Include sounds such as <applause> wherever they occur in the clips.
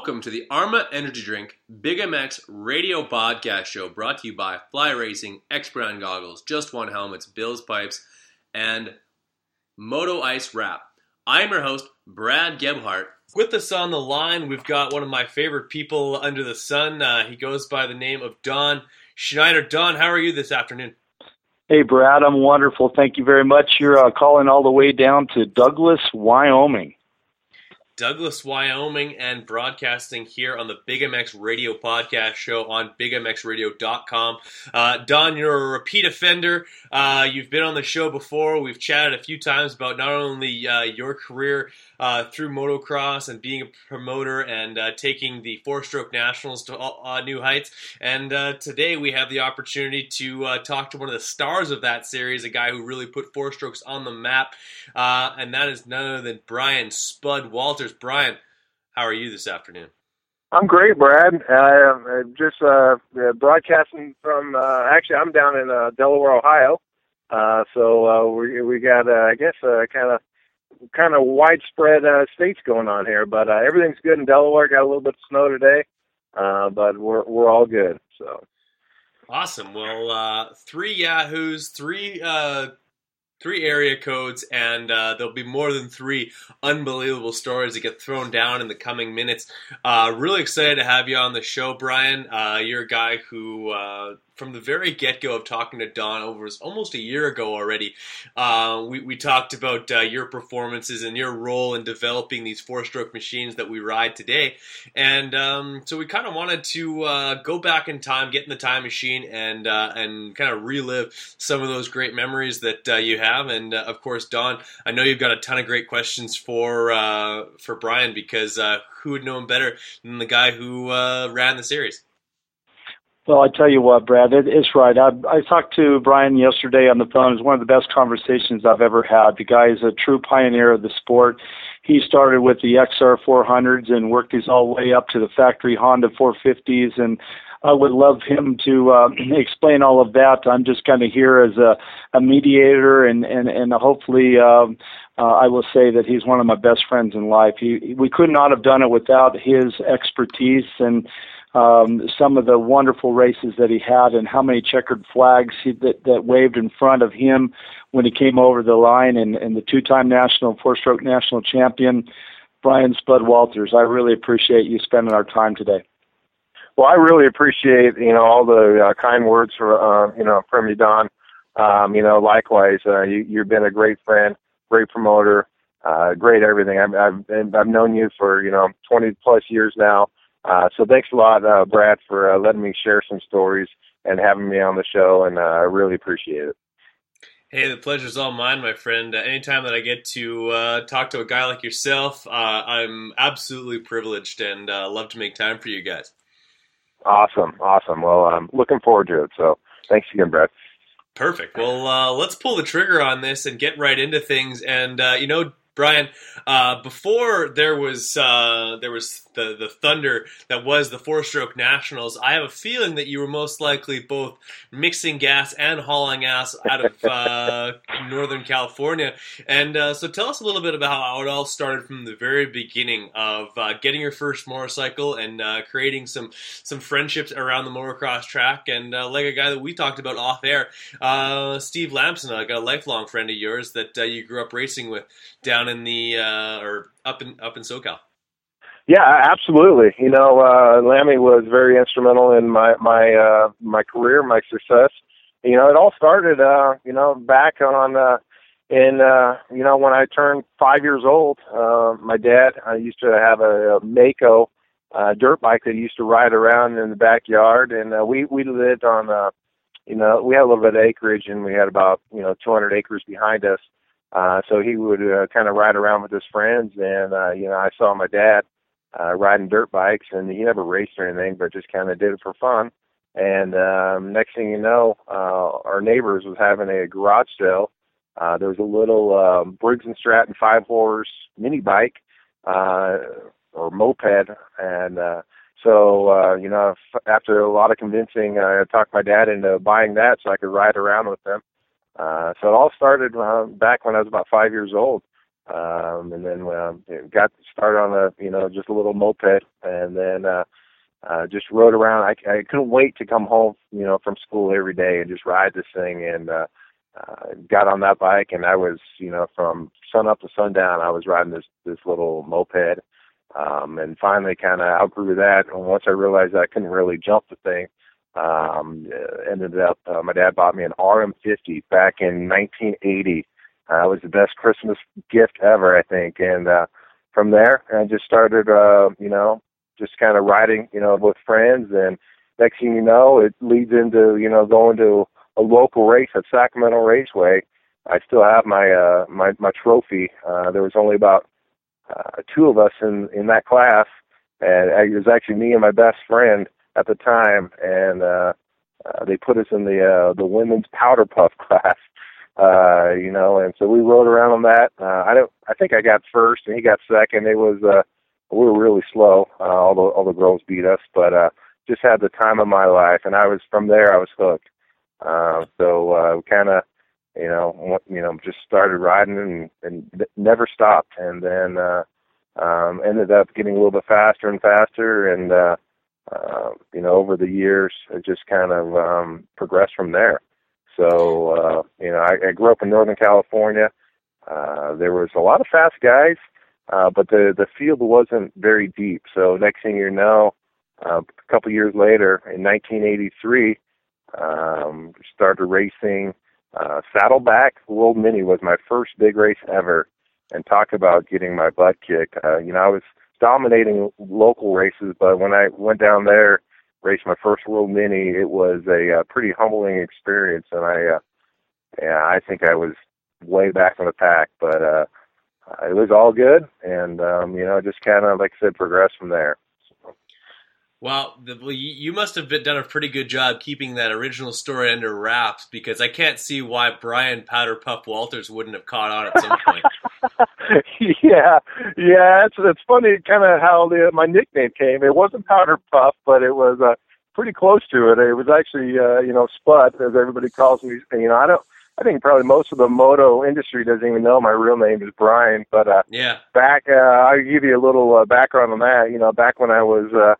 Welcome to the Arma Energy Drink Big MX radio podcast show brought to you by Fly Racing, X Brand Goggles, Just One Helmets, Bill's Pipes, and Moto Ice Wrap. I'm your host, Brad Gebhardt. With us on the line, we've got one of my favorite people under the sun. Uh, he goes by the name of Don Schneider. Don, how are you this afternoon? Hey, Brad, I'm wonderful. Thank you very much. You're uh, calling all the way down to Douglas, Wyoming. Douglas, Wyoming, and broadcasting here on the Big MX Radio podcast show on BigMXRadio.com. Uh, Don, you're a repeat offender. Uh, you've been on the show before. We've chatted a few times about not only uh, your career uh, through motocross and being a promoter and uh, taking the four stroke nationals to uh, new heights. And uh, today we have the opportunity to uh, talk to one of the stars of that series, a guy who really put four strokes on the map. Uh, and that is none other than Brian Spud Walters. Brian, how are you this afternoon? I'm great, Brad. I'm just broadcasting from. actually, I'm down in Delaware, Ohio. so we we got, I guess, kind of kind of widespread uh, states going on here, but uh, everything's good in Delaware. Got a little bit of snow today, uh, but we're we're all good. So awesome. Well, uh, three Yahoos, three uh, three area codes, and uh, there'll be more than three unbelievable stories that get thrown down in the coming minutes. Uh, really excited to have you on the show, Brian. Uh, you're a guy who uh, from the very get go of talking to Don over almost a year ago already, uh, we, we talked about uh, your performances and your role in developing these four stroke machines that we ride today. And um, so we kind of wanted to uh, go back in time, get in the time machine, and uh, and kind of relive some of those great memories that uh, you have. And uh, of course, Don, I know you've got a ton of great questions for for Brian because who would know him better than the guy who ran the series? Well, I tell you what, Brad, it, it's right. I, I talked to Brian yesterday on the phone. It was one of the best conversations I've ever had. The guy is a true pioneer of the sport. He started with the XR 400s and worked his all way up to the factory Honda 450s. And I would love him to uh, <clears throat> explain all of that. I'm just kind of here as a, a mediator, and and and hopefully. Um, uh, I will say that he's one of my best friends in life. He, we could not have done it without his expertise and um, some of the wonderful races that he had and how many checkered flags he, that, that waved in front of him when he came over the line and, and the two-time national four-stroke national champion, Brian Spud Walters. I really appreciate you spending our time today. Well, I really appreciate you know all the uh, kind words for uh, you know from you, Don. Um, you know, likewise, uh, you, you've been a great friend, great promoter, uh, great everything. I've, I've I've known you for you know 20 plus years now. Uh, so thanks a lot, uh, Brad, for uh, letting me share some stories and having me on the show, and uh, I really appreciate it. Hey, the pleasure's all mine, my friend. Uh, anytime that I get to uh, talk to a guy like yourself, uh, I'm absolutely privileged and uh, love to make time for you guys. Awesome, awesome. Well, I'm looking forward to it. So thanks again, Brad. Perfect. Well, uh, let's pull the trigger on this and get right into things. And uh, you know, Brian, uh, before there was uh, there was the the thunder that was the four stroke nationals, I have a feeling that you were most likely both mixing gas and hauling ass out of uh, <laughs> Northern California. And uh, so, tell us a little bit about how it all started from the very beginning of uh, getting your first motorcycle and uh, creating some some friendships around the motocross track. And like a guy that we talked about off air, Steve Lamson, like a lifelong friend of yours that you grew up racing with down in the uh, or up in up in SoCal. Yeah, absolutely. You know, uh, Lammy was very instrumental in my my uh, my career, my success. You know, it all started, uh, you know, back on, uh, and uh, you know, when I turned five years old, uh, my dad I used to have a, a Maico uh, dirt bike that he used to ride around in the backyard, and uh, we we lived on, uh, you know, we had a little bit of acreage, and we had about you know 200 acres behind us. Uh, so he would uh, kind of ride around with his friends, and uh, you know, I saw my dad uh, riding dirt bikes, and he never raced or anything, but just kind of did it for fun. And um, next thing you know, uh, our neighbors was having a garage sale. Uh, there was a little um, Briggs and Stratton five horse mini bike uh, or moped, and uh, so uh, you know, f- after a lot of convincing, I talked my dad into buying that so I could ride around with them. Uh, so it all started uh, back when I was about five years old, um, and then uh, got started on a you know just a little moped, and then uh, uh, just rode around. I, I couldn't wait to come home, you know, from school every day and just ride this thing. And uh, uh, got on that bike, and I was, you know, from sun up to sundown, I was riding this this little moped. Um, and finally, kind of outgrew that. And once I realized I couldn't really jump the thing, um, ended up. Uh, my dad bought me an RM50 back in 1980. Uh, it was the best Christmas gift ever, I think. And uh, from there, I just started, uh, you know, just kind of riding, you know, with friends. And next thing you know, it leads into, you know, going to a local race at Sacramento Raceway. I still have my uh, my my trophy. Uh, there was only about uh, two of us in in that class, and it was actually me and my best friend at the time, and uh, uh, they put us in the uh, the women's powder puff <laughs> class. Uh, you know, and so we rode around on that. Uh, I don't. I think I got first, and he got second. It was uh, we were really slow. Uh, all the all the girls beat us, but uh, just had the time of my life, and I was from there. I was hooked. Uh, so uh, kind of, you know, you know, just started riding and and never stopped, and then uh, um, ended up getting a little bit faster and faster, and uh, uh, you know, over the years, it just kind of um, progressed from there. So, uh, you know, I, I grew up in Northern California. Uh, there was a lot of fast guys, uh, but the the field wasn't very deep. So next thing you know, uh, a couple years later, in 1983, um, started racing. Uh, Saddleback World Mini was my first big race ever, and talk about getting my butt kicked. Uh, you know, I was dominating local races, but when I went down there, raced my first World Mini, it was a uh, pretty humbling experience, and I, uh, yeah, I think I was way back in the pack, but uh, it was all good, and um, you know, just kind of like I said, progressed from there. Well, the, you must have been, done a pretty good job keeping that original story under wraps because I can't see why Brian Powder Puff Walters wouldn't have caught on at some point. <laughs> <laughs> yeah, yeah, it's it's funny, kind of how the, my nickname came. It wasn't Powder Puff, but it was uh, pretty close to it. It was actually, uh, you know, Spud, as everybody calls me. You know, I don't. I think probably most of the moto industry doesn't even know my real name is Brian. But uh, yeah, back uh, I'll give you a little uh, background on that. You know, back when I was uh,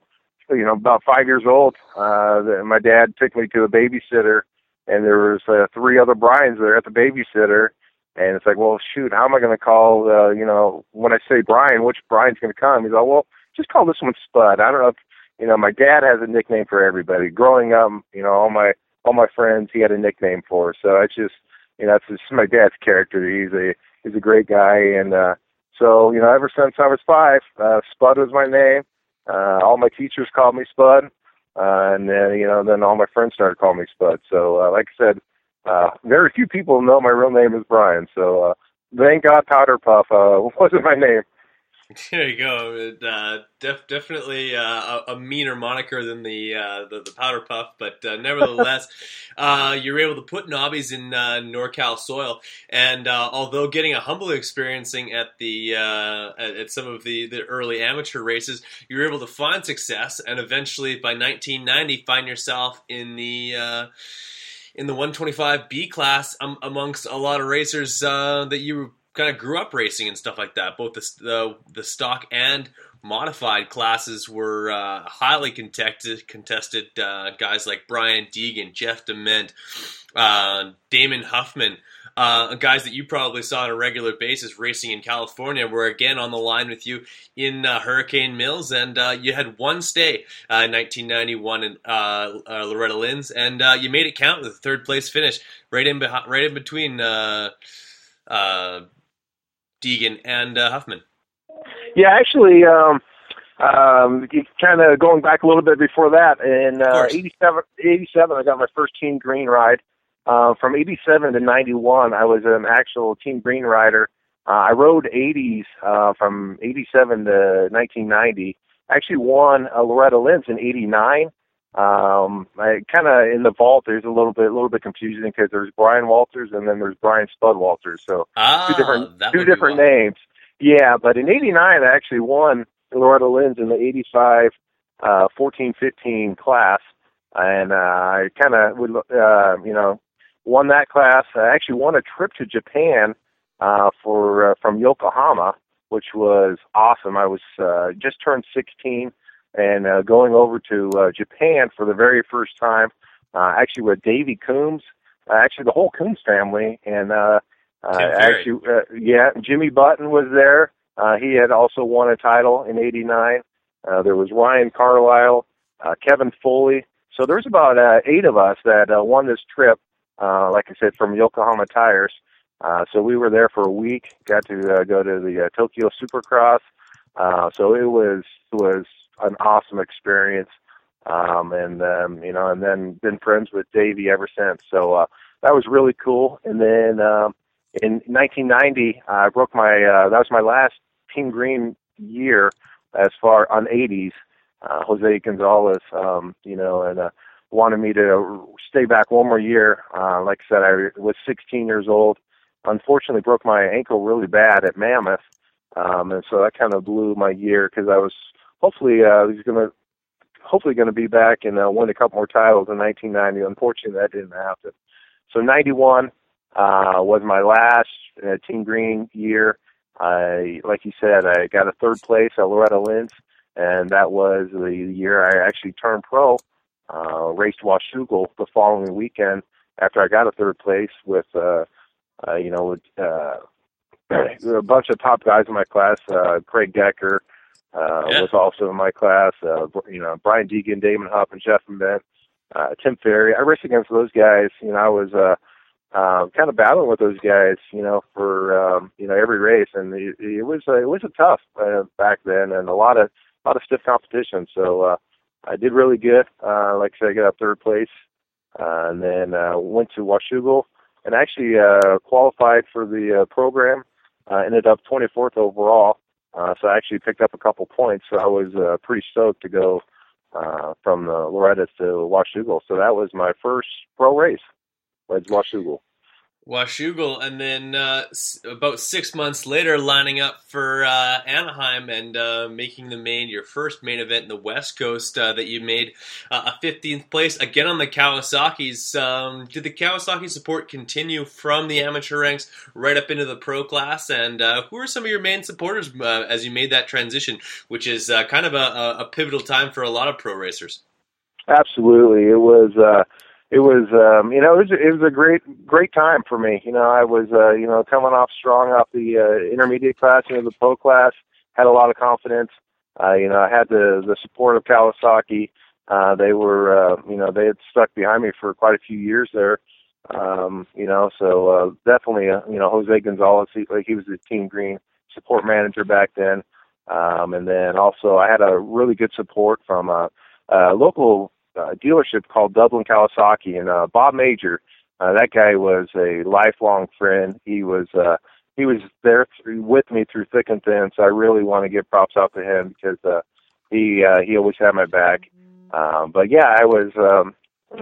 you know, about five years old, uh, my dad took me to a babysitter, and there was uh, three other Brian's there at the babysitter, and it's like, well, shoot, how am I going to call? Uh, you know, when I say Brian, which Brian's going to come? He's like, well, just call this one Spud. I don't know if you know. My dad has a nickname for everybody. Growing up, you know, all my all my friends, he had a nickname for. So it's just, you know, it's just my dad's character. He's a he's a great guy, and uh, so you know, ever since I was five, uh, Spud was my name uh, all my teachers called me Spud, uh, and then you know, then all my friends started calling me Spud. So, uh, like I said, uh, very few people know my real name is Brian. So, uh, thank God Powder Puff uh, <laughs> wasn't my name. There you go. Uh, def- definitely uh, a, a, meaner moniker than the uh, the, the, powder puff, but uh, nevertheless, <laughs> uh, you're able to put knobbies in uh, NorCal soil. And although getting a humble experiencing at the at, at, some of the, the early amateur races, you were able to find success, and eventually by 1990 find yourself in the in the 125B class um, amongst a lot of racers that you kind of grew up racing and stuff like that. Both the the, the stock and modified classes were uh, highly contested. Contested uh, guys like Brian Deegan, Jeff Dement, uh, Damon Huffman. Uh, guys that you probably saw on a regular basis racing in California were again on the line with you in uh, Hurricane Mills, and uh, you had one stay in 1991 in Loretta Lynn's, and you made it count with a third place finish right in behind, right in between uh, Deegan and uh, Huffman. Yeah, actually, um, um, kind of going back a little bit before that, in uh, 87, 87, I got my first Team Green ride. Uh, from 87 to 91, I was an actual Team Green rider. Uh, I rode 80s uh, from 87 to 1990. I actually won a Loretta Lynn's in 89. Um, I kind of in the vault. There's a little bit, a little bit confusing because there's Brian Walters and then there's Brian Spud Walters. So ah, two different, two different names. Yeah, but in '89 I actually won Loretta Lynn's in the 85 uh, 14 15 class, and uh, I kind of would, uh, you know, won that class. I actually won a trip to Japan uh, for uh, from Yokohama, which was awesome. I was uh, just turned 16 and uh, going over to uh, Japan for the very first time. Uh, actually, with Davey Coombs, uh, actually the whole Coombs family, and uh, uh, actually, uh, yeah, Jimmy Button was there. Uh, he had also won a title in '89. Uh, there was Ryan Carlisle, uh, Kevin Foley. So there's about uh, eight of us that uh, won this trip. Uh, like I said, from Yokohama Tires. Uh, so we were there for a week. Got to uh, go to the uh, Tokyo Supercross. Uh, so it was was an awesome experience. Um, and um, you know, and then been friends with Davey ever since. So uh, that was really cool. And then um, in 1990, I broke my. Uh, that was my last Team Green year as far on 80s. Uh, Jose Gonzalez, um, you know, and uh, wanted me to stay back one more year. Uh, like I said, I was 16 years old. Unfortunately, broke my ankle really bad at Mammoth, um, and so that kind of blew my year because I was hopefully uh, he's going to hopefully going to be back and uh, win a couple more titles in 1990. Unfortunately, that didn't happen. So 91, uh, was my last uh, Team Green year. I, like you said, I got a third place at Loretta Lynn's, and that was the year I actually turned pro. Uh, raced Washougal the following weekend after I got a third place with, uh, uh, you know, with, uh, a bunch of top guys in my class. Uh, Craig Decker uh, yeah. was also in my class. Uh, you know, Brian Deegan, Damon Huff, and Jeff Bent, uh, Tim Ferry. I raced against those guys. You know, I was. Uh, uh, kind of battling with those guys, you know, for um, you know every race, and it, it was uh, it was a tough uh, back then, and a lot of a lot of stiff competition. So uh, I did really good. Uh, like I said, I got third place, uh, and then uh, went to Washougal and actually uh, qualified for the uh, program. Uh, ended up 24th overall, uh, so I actually picked up a couple points. So I was uh, pretty stoked to go uh, from the Loretta to Washougal. So that was my first pro race. Reds Washougal. Washougal, and then uh, about six months later, lining up for uh, Anaheim and uh, making the main your first main event in the West Coast uh, that you made uh, a 15th place again on the Kawasaki's. Um, did the Kawasaki support continue from the amateur ranks right up into the pro class? And uh, who are some of your main supporters as you made that transition, which is kind of a, a, pivotal time for a lot of pro racers? Absolutely, it was it was um you know it was it was a great great time for me. You know i was uh you know coming off strong off the uh, intermediate class into the pro class had a lot of confidence. Uh you know i had the the support of kawasaki. Uh they were uh you know they had stuck behind me for quite a few years there. Um you know so uh definitely uh, you know jose gonzalez he, like he was the team green support manager back then. Um and then also i had a really good support from a, a local uh, dealership called Dublin Kawasaki, and uh, Bob Major, uh, that guy was a lifelong friend. He was uh, he was there through, with me through thick and thin. So I really want to give props out to him because uh, he uh, he always had my back. Um, but yeah, I was um,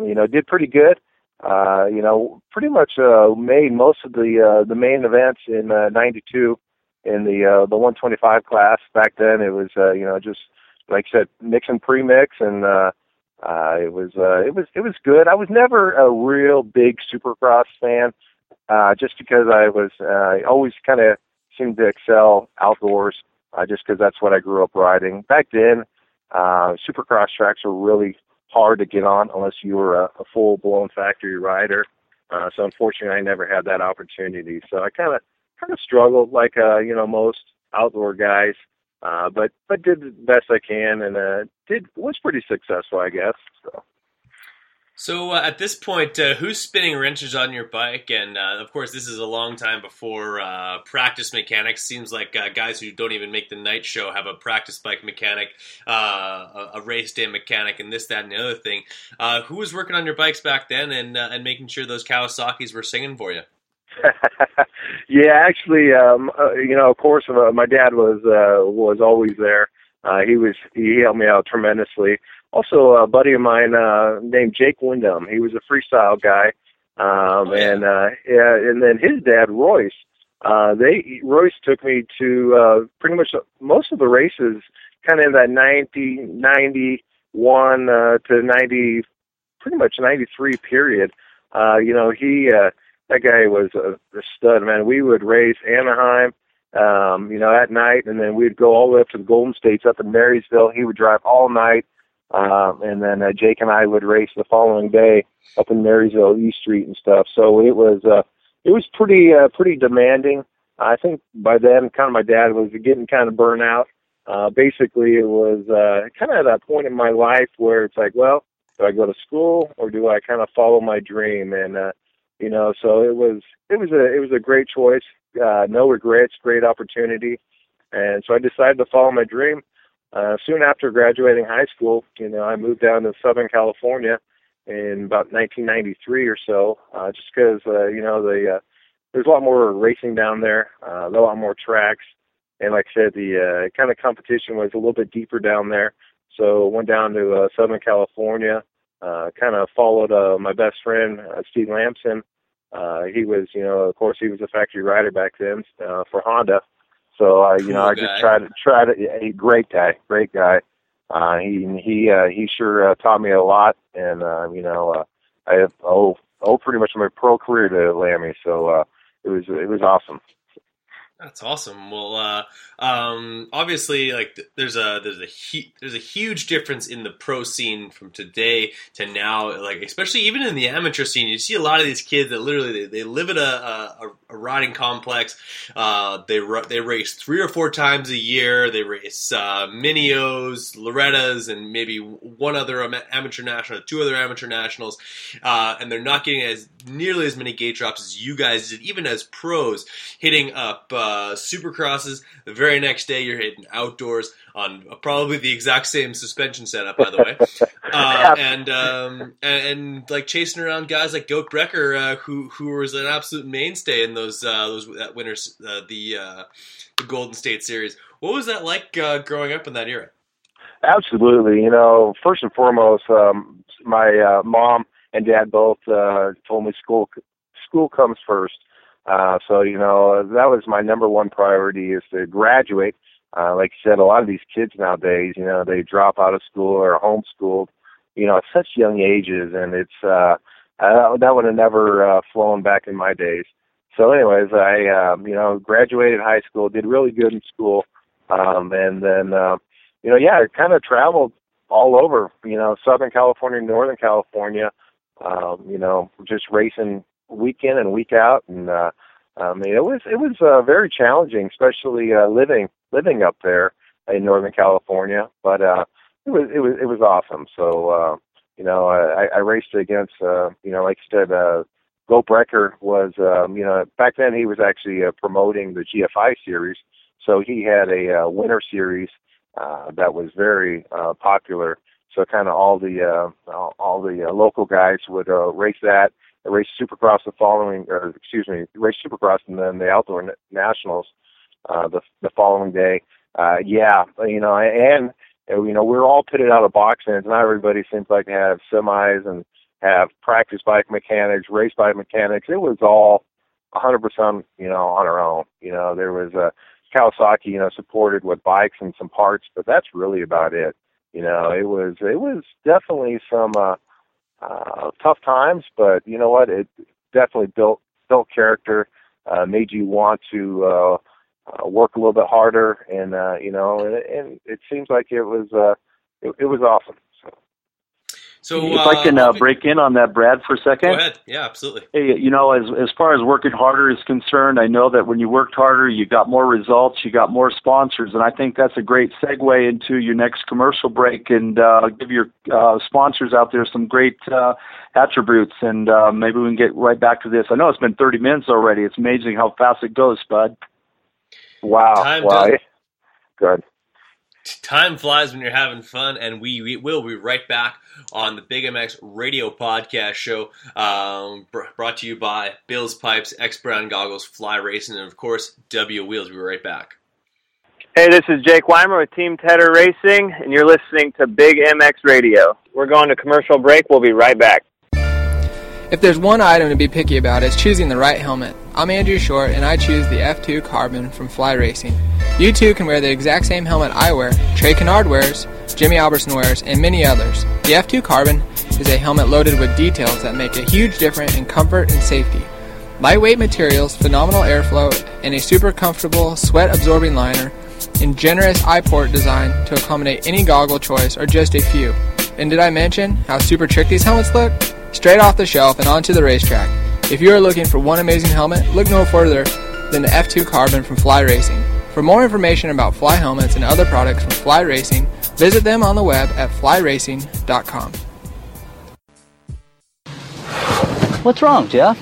you know did pretty good. Uh, you know, pretty much uh, made most of the uh, the main events in uh, '92 in the uh, the 125 class. Back then, it was uh, you know just like I said, mix and pre-mix and uh, uh, it was uh, it was it was good. I was never a real big Supercross fan, uh, just because I was uh, always kind of seemed to excel outdoors, uh, just because that's what I grew up riding. Back then, uh, Supercross tracks were really hard to get on unless you were a, a full blown factory rider. Uh, so unfortunately, I never had that opportunity. So I kind of kind of struggled like uh, you know most outdoor guys. Uh, but but did the best I can and uh, did was pretty successful, I guess. So. So uh, at this point, uh, who's spinning wrenches on your bike? And uh, of course, this is a long time before uh, practice mechanics. Seems like uh, guys who don't even make the night show have a practice bike mechanic, uh, a, race day mechanic, and this, that, and the other thing. who was working on your bikes back then and and making sure those Kawasaki's were singing for you? <laughs> yeah, actually, um, you know, of course, uh, my dad was uh, was always there. Uh, he was he helped me out tremendously also a buddy of mine uh, named Jake Wyndham. He was a freestyle guy, um, oh, yeah. and uh, yeah, and then his dad Royce. Uh, they Royce took me to uh, pretty much most of the races, kind of in that ninety ninety one uh, to 90, pretty much 93 period. Uh, you know, he uh, that guy was a, a stud, man. We would race Anaheim, um, you know, at night, and then we'd go all the way up to the Golden States up in Marysville. He would drive all night um, and then uh, Jake and I would race the following day up in Marysville East Street and stuff. So it was uh, it was pretty uh, pretty demanding. I think by then, kind of my dad was getting kind of burnt out. Uh, basically, it was uh, kind of at that point in my life where it's like, well, do I go to school or do I kind of follow my dream? And uh, you know, so it was it was a it was a great choice. Uh, no regrets, great opportunity, and so I decided to follow my dream. Uh, soon after graduating high school, you know, I moved down to Southern California in about 1993 or so, uh, just because, uh, you know, the, uh, there's a lot more racing down there, uh, a lot more tracks. And like I said, the uh, kind of competition was a little bit deeper down there. So I went down to uh, Southern California, uh, kind of followed uh, my best friend, uh, Steve Lamson. Uh, he was, you know, of course, he was a factory rider back then uh, for Honda. So I, uh, you know, I just tried to try to. A great guy, great guy. Uh, he he uh, he sure uh, taught me a lot, and uh, you know, uh, I have owe oh pretty much my pro career to Lammy. So uh, it was it was awesome. That's awesome. Well, uh, um, obviously, like there's a there's a there's a huge difference in the pro scene from today to now. Like especially even in the amateur scene, you see a lot of these kids that literally they, they live at a, a, a riding complex. Uh, they they race three or four times a year. They race uh, Minios, Loretta's, and maybe one other amateur national, two other amateur nationals, uh, and they're not getting as nearly as many gate drops as you guys did, even as pros, hitting up uh, supercrosses. The very next day, you're hitting outdoors on probably the exact same suspension setup, by the way, <laughs> uh, and, um, and, and like chasing around guys like Goat Breker, uh, who who was an absolute mainstay in those uh, those that winners uh, the uh, the Golden State Series. What was that like uh, growing up in that era? Absolutely, you know, first and foremost, um, my mom and dad both told me school school comes first. Uh, so you know that was my number one priority is to graduate uh, like you said, a lot of these kids nowadays, you know, they drop out of school or homeschooled, you know, at such young ages, and it's uh, uh, that would have never uh, flown back in my days. So, anyways, I um, you know graduated high school, did really good in school, um, and then uh, you know, yeah, I kind of traveled all over, you know, Southern California, Northern California, um, you know, just racing week in and week out, and uh, I mean, it was it was uh, very challenging, especially uh, living living up there in Northern California. But uh, it was it was it was awesome. So uh, you know, I, I raced against uh, you know, like you said, uh, Goat Breker was um, you know back then he was actually uh, promoting the GFI series, so he had a uh, winter series uh, that was very uh, popular. So kind of all the uh, all the uh, local guys would uh, race that raced Supercross the following, or excuse me, raced Supercross and then the Outdoor Nationals uh, the the following day. Uh, yeah, you know, and you know we're all pitted out of box ends. Not everybody seems like to have semis and have practice bike mechanics, race bike mechanics. It was all 100%, you know, on our own. You know, there was a Kawasaki, you know, supported with bikes and some parts, but that's really about it. You know, it was it was definitely some uh, uh, tough times, but you know what? It definitely built built character, uh, made you want to uh, uh, work a little bit harder, and uh, you know, and, and it seems like it was uh, it, it was awesome. So. If I can uh, break in on that, Brad, for a second. Go ahead. Yeah, absolutely. Hey, you know, as as far as working harder is concerned, I know that when you worked harder, you got more results, you got more sponsors, and I think that's a great segue into your next commercial break and uh, give your uh, sponsors out there some great uh, attributes, and uh, maybe we can get right back to this. I know it's been 30 minutes already. It's amazing how fast it goes, Bud. Wow. Time wow. Good. Time flies when you're having fun, and we, we will be right back on the Big MX Radio Podcast Show, um, br- brought to you by Bill's Pipes, X Brand Goggles, Fly Racing, and of course W Wheels. We'll be right back. Hey, this is Jake Weimer with Team Tedder Racing, and you're listening to Big MX Radio. We're going to commercial break. We'll be right back. If there's one item to be picky about, it's choosing the right helmet. I'm Andrew Short, and I choose the F2 Carbon from Fly Racing. You too can wear the exact same helmet I wear, Trey Canard wears, Jimmy Albertson wears, and many others. The F2 Carbon is a helmet loaded with details that make a huge difference in comfort and safety. Lightweight materials, phenomenal airflow, and a super comfortable sweat-absorbing liner, and generous eye port design to accommodate any goggle choice are just a few. And did I mention how super trick these helmets look? Straight off the shelf and onto the racetrack. If you are looking for one amazing helmet, look no further than the F2 Carbon from Fly Racing. For more information about Fly helmets and other products from Fly Racing, visit them on the web at flyracing.com. What's wrong, Jeff?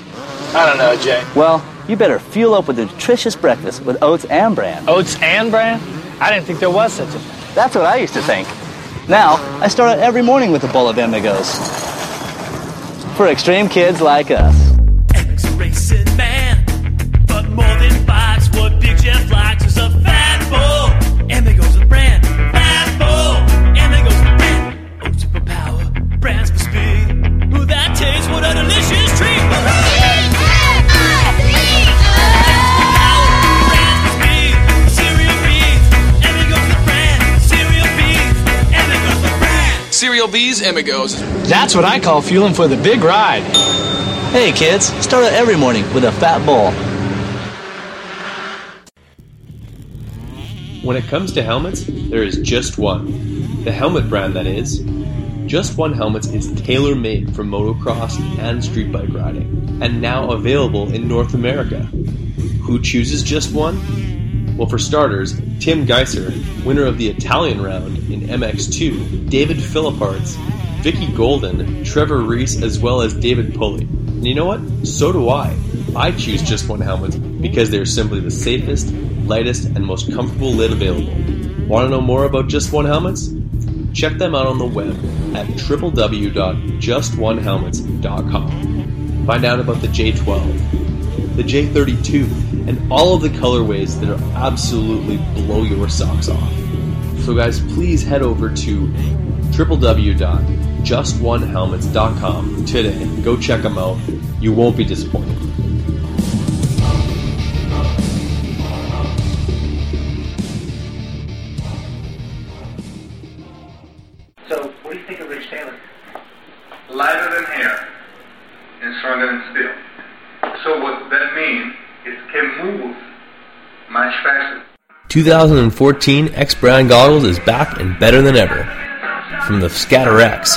I don't know, Jay. Well, you better fuel up with a nutritious breakfast with oats and bran. Oats and bran? I didn't think there was such a thing. That's what I used to think. Now, I start out every morning with a bowl of Emigos. For extreme kids like us. X-racing man, but more than bikes, what Big Jeff likes is a fat bull. And there goes the brand, fat bull. And there goes the brand, oh, oats for power, brands for speed. Ooh, that tastes what a delicious treat. And they go to the brand, cereal Bees Emigos. That's what I call fueling for the big ride. Hey kids, start out every morning with a fat ball. When it comes to helmets, there is just one. The helmet brand, that is. Just One Helmets is tailor made for motocross and street bike riding, and now available in North America. Who chooses Just One? Well, for starters, Tim Gajser, winner of the Italian round in MX2, David Philippaerts, Vicky Golden, Trevor Reese, as well as David Pulley. And you know what? So do I. I choose Just One Helmets because they're simply the safest, lightest, and most comfortable lid available. Want to know more about Just One Helmets? Check them out on the web at www.justonehelmets.com. Find out about the J12, the J32, and all of the colorways that are absolutely blow your socks off. So, guys, please head over to www.justonehelmets.com today. Go check them out. You won't be disappointed. So, what do you think of Rich Taylor? Lighter than air and stronger than steel. So what that means is can move much faster. 2014 X Brand Goggles is back and better than ever. From the Scatter X,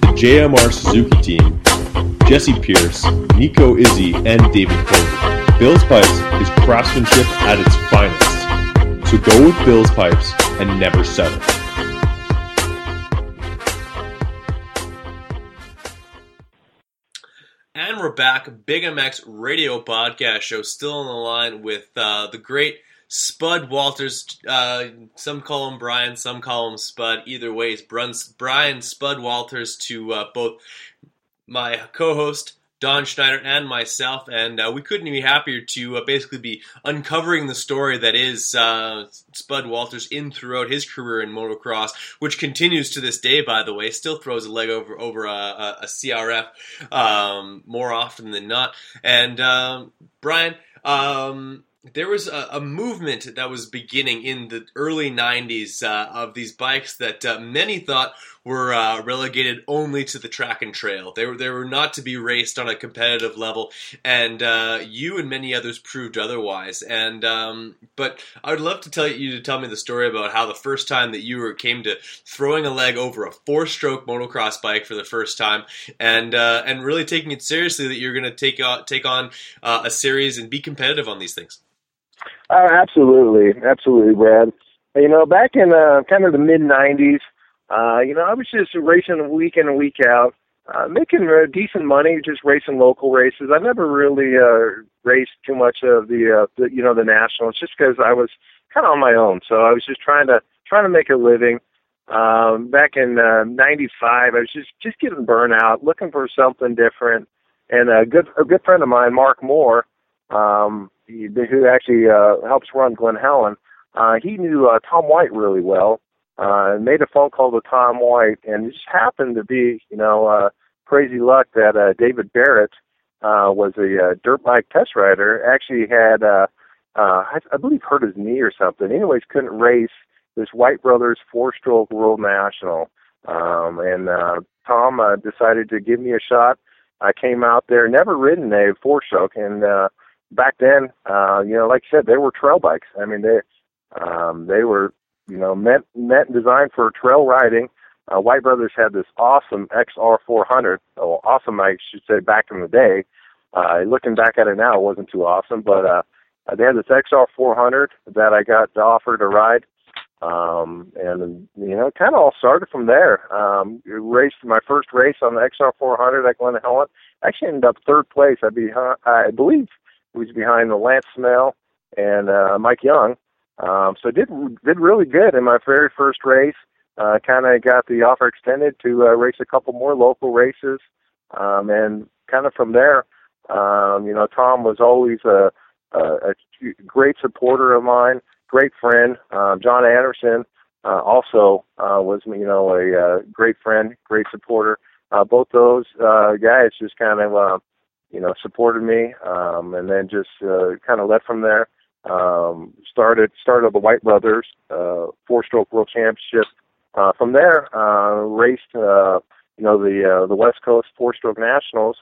JMR Suzuki team, Jesse Pierce, Nico Izzi, and David Covey. Bill's Pipes is craftsmanship at its finest. So go with Bill's Pipes and never settle. And we're back. Big MX radio podcast show still on the line with uh, the great Spud Walters. Uh, some call him Brian, some call him Spud. Either way, it's Brun- Brian Spud Walters to uh, both my co host, Don Schneider, and myself. And uh, we couldn't be happier to uh, basically be uncovering the story that is uh, Spud Walters in throughout his career in motocross, which continues to this day, by the way. Still throws a leg over, over a, a, a CRF um, more often than not. And um, Brian, um, there was a, a, movement that was beginning in the early 90s uh, of these bikes that uh, many thought were uh, relegated only to the track and trail. They were, they were not to be raced on a competitive level, and uh, you and many others proved otherwise. And um, But I would love to tell you to tell me the story about how the first time that you were, came to throwing a leg over a four-stroke motocross bike for the first time, and uh, and really taking it seriously that you're going to take, take on uh, a series and be competitive on these things. Uh, absolutely, absolutely, Brad. You know, back in uh, kind of the mid '90s, uh, you know, I was just racing week in and week out, uh, making uh, decent money, just racing local races. I never really uh, raced too much of the, uh, the you know, the nationals, just because I was kind of on my own. So I was just trying to trying to make a living. Um, back in uh, '95, I was just just getting burnout, looking for something different. And a good a good friend of mine, Mark Moore, um, he, who actually uh, helps run Glen Helen, uh, he knew uh, Tom White really well. Uh, made a phone call to Tom White, and it just happened to be, you know, uh, crazy luck that uh, David Barrett uh, was a uh, dirt bike test rider. Actually had, uh, uh, I, I believe, hurt his knee or something. Anyways, couldn't race this White Brothers four-stroke World National. Um, and uh, Tom uh, decided to give me a shot. I came out there, never ridden a four-stroke, and uh, back then, uh, you know, like you said, they were trail bikes. I mean, they um, they were, you know, meant meant and designed for trail riding. Uh, White Brothers had this awesome XR400, or awesome, I should say, back in the day. Uh, looking back at it now, it wasn't too awesome, but uh, they had this XR400 that I got offered to ride, Um, and you know, kind of all started from there. Um, raced my first race on the XR 400 at Glen Helen. Actually ended up third place. I behind, I believe, was behind the Lance Snell and uh, Mike Young. Um, so did did really good in my very first race. Uh, kind of got the offer extended to uh, race a couple more local races, um, and kind of from there, um, you know, Tom was always a, a, a great supporter of mine, great friend. Um, John Anderson uh, also uh, was, you know, a uh, great friend, great supporter. Uh, both those uh, guys just kind of, uh, you know, supported me, um, and then just uh, kind of led from there. Um, started started the White Brothers uh, four stroke world championship. Uh, from there, uh, raced uh, you know the uh, the West Coast four stroke nationals.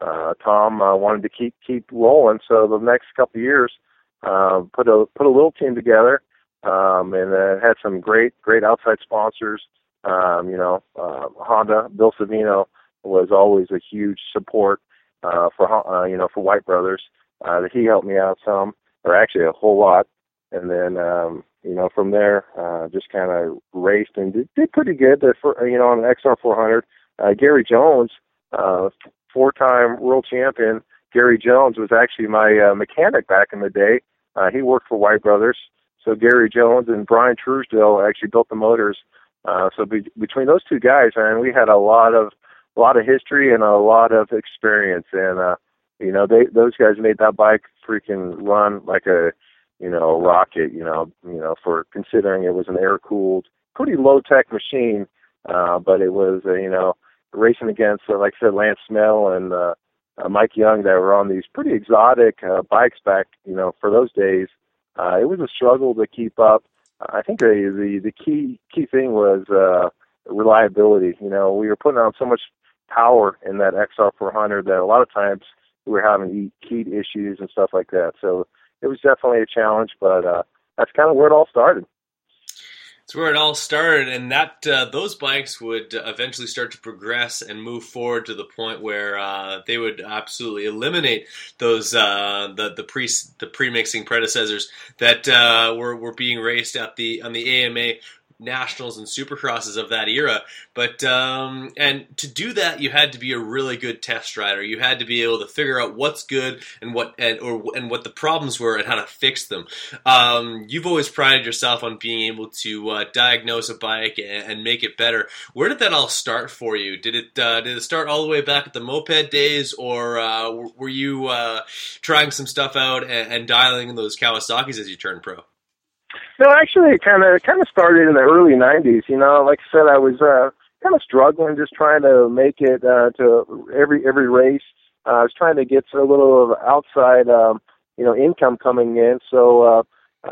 Uh, Tom uh, wanted to keep keep rolling, so the next couple years, uh, put a put a little team together, um, and uh, had some great great outside sponsors. Um, you know, uh, Honda, Bill Savino was always a huge support for uh, you know for White Brothers. Uh, he helped me out some or actually a whole lot. And then, um, you know, from there, uh, just kind of raced and did, did pretty good. The, for, you know, on the XR 400, uh, Gary Jones, uh, four-time world champion. Gary Jones was actually my uh, mechanic back in the day. Uh, he worked for White Brothers. So Gary Jones and Brian Truesdale actually built the motors. Uh, so be- between those two guys, man, we had a lot of a lot of history and a lot of experience. And uh, you know, they those guys made that bike freaking run like a you know rocket. You know, you know for considering it was an air cooled, pretty low tech machine, uh, but it was uh, you know racing against uh, like I said Lance Smail and uh, uh, Mike Young that were on these pretty exotic uh, bikes back you know for those days. Uh, it was a struggle to keep up. I think the the, the key key thing was uh, reliability. You know, we were putting on so much power in that XR400 that a lot of times we were having heat issues and stuff like that. So it was definitely a challenge, but uh, that's kind of where it all started. It's where it all started, and that uh, those bikes would eventually start to progress and move forward to the point where uh, they would absolutely eliminate those uh, the the pre the pre mixing predecessors that uh, were were being raced at the on the AMA nationals and supercrosses of that era. But um, and to do that, you had to be a really good test rider. You had to be able to figure out what's good and what and or and what the problems were and how to fix them. Um, you've always prided yourself on being able to uh, diagnose a bike and, and, make it better. Where did that all start for you? Did it uh, did it start all the way back at the moped days, or uh, were you uh, trying some stuff out and, and dialing in those Kawasaki's as you turned pro? No, actually, it kind of kind of started in the early '90s. You know, like I said, I was uh, kind of struggling, just trying to make it uh, to every every race. Uh, I was trying to get a little of outside, um, you know, income coming in. So, uh,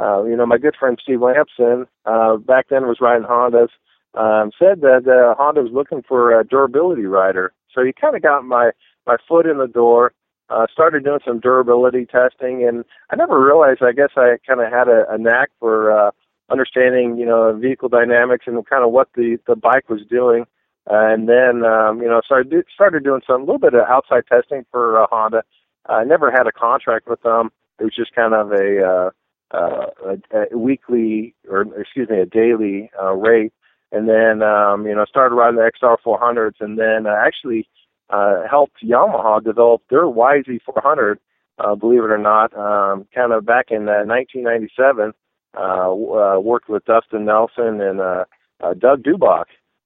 uh, you know, my good friend Steve Lamson, uh, back then was riding Hondas, um, said that uh, Honda was looking for a durability rider. So he kind of got my my foot in the door uh, started doing some durability testing, and I never realized. I guess I kind of had a, a knack for uh, understanding, you know, vehicle dynamics and kind of what the the bike was doing. Uh, and then, um, you know, started started doing some little bit of outside testing for uh, Honda. I never had a contract with them. It was just kind of a, uh, uh, a, a weekly or excuse me, a daily uh, rate. And then, um, you know, started riding the XR 400s, and then uh, actually uh, helped Yamaha develop their YZ400, uh, believe it or not, um, kind of back in uh, 1997. Uh, uh, worked with Dustin Nelson and uh, uh, Doug Dubach,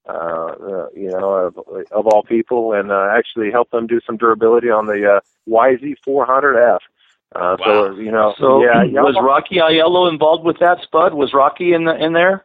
uh, uh, you know, of, of all people, and uh, actually helped them do some durability on the uh, YZ400F. Uh, wow. So you know, so yeah, was Rocky Aiello involved with that, Spud? Was Rocky in the in there?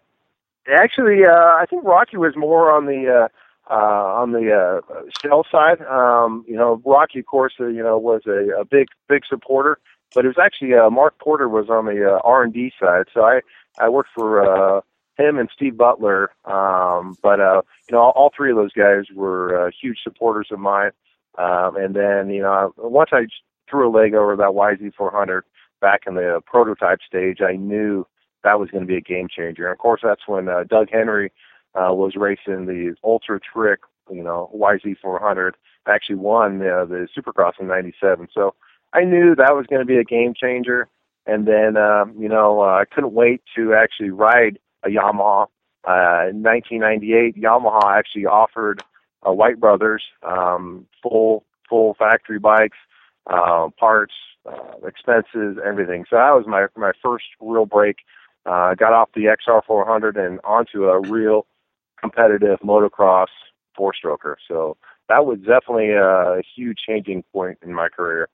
Actually, uh, I think Rocky was more on the uh, uh, on the uh, sales side. Um, you know, Rocky, of course, uh, you know, was a, a big, big supporter, but it was actually uh, Mark Porter was on the uh, R and D side. So I, I worked for uh, him and Steve Butler. Um, but uh, you know, all, all three of those guys were uh, huge supporters of mine. Um, and then, you know, once I threw a leg over that YZ400 back in the prototype stage, I knew that was going to be a game changer. And of course, that's when uh, Doug Henry uh, was racing the Ultra Trick, you know, YZ400. Actually won uh, the Supercross in '97. So I knew that was going to be a game changer. And then, um, you know, uh, I couldn't wait to actually ride a Yamaha. Uh, in 1998, Yamaha actually offered uh, White Brothers um, full full factory bikes, uh, parts, uh, expenses, everything. So that was my my first real break. Uh, got off the XR400 and onto a real competitive motocross four stroker. So that was definitely a huge changing point in my career.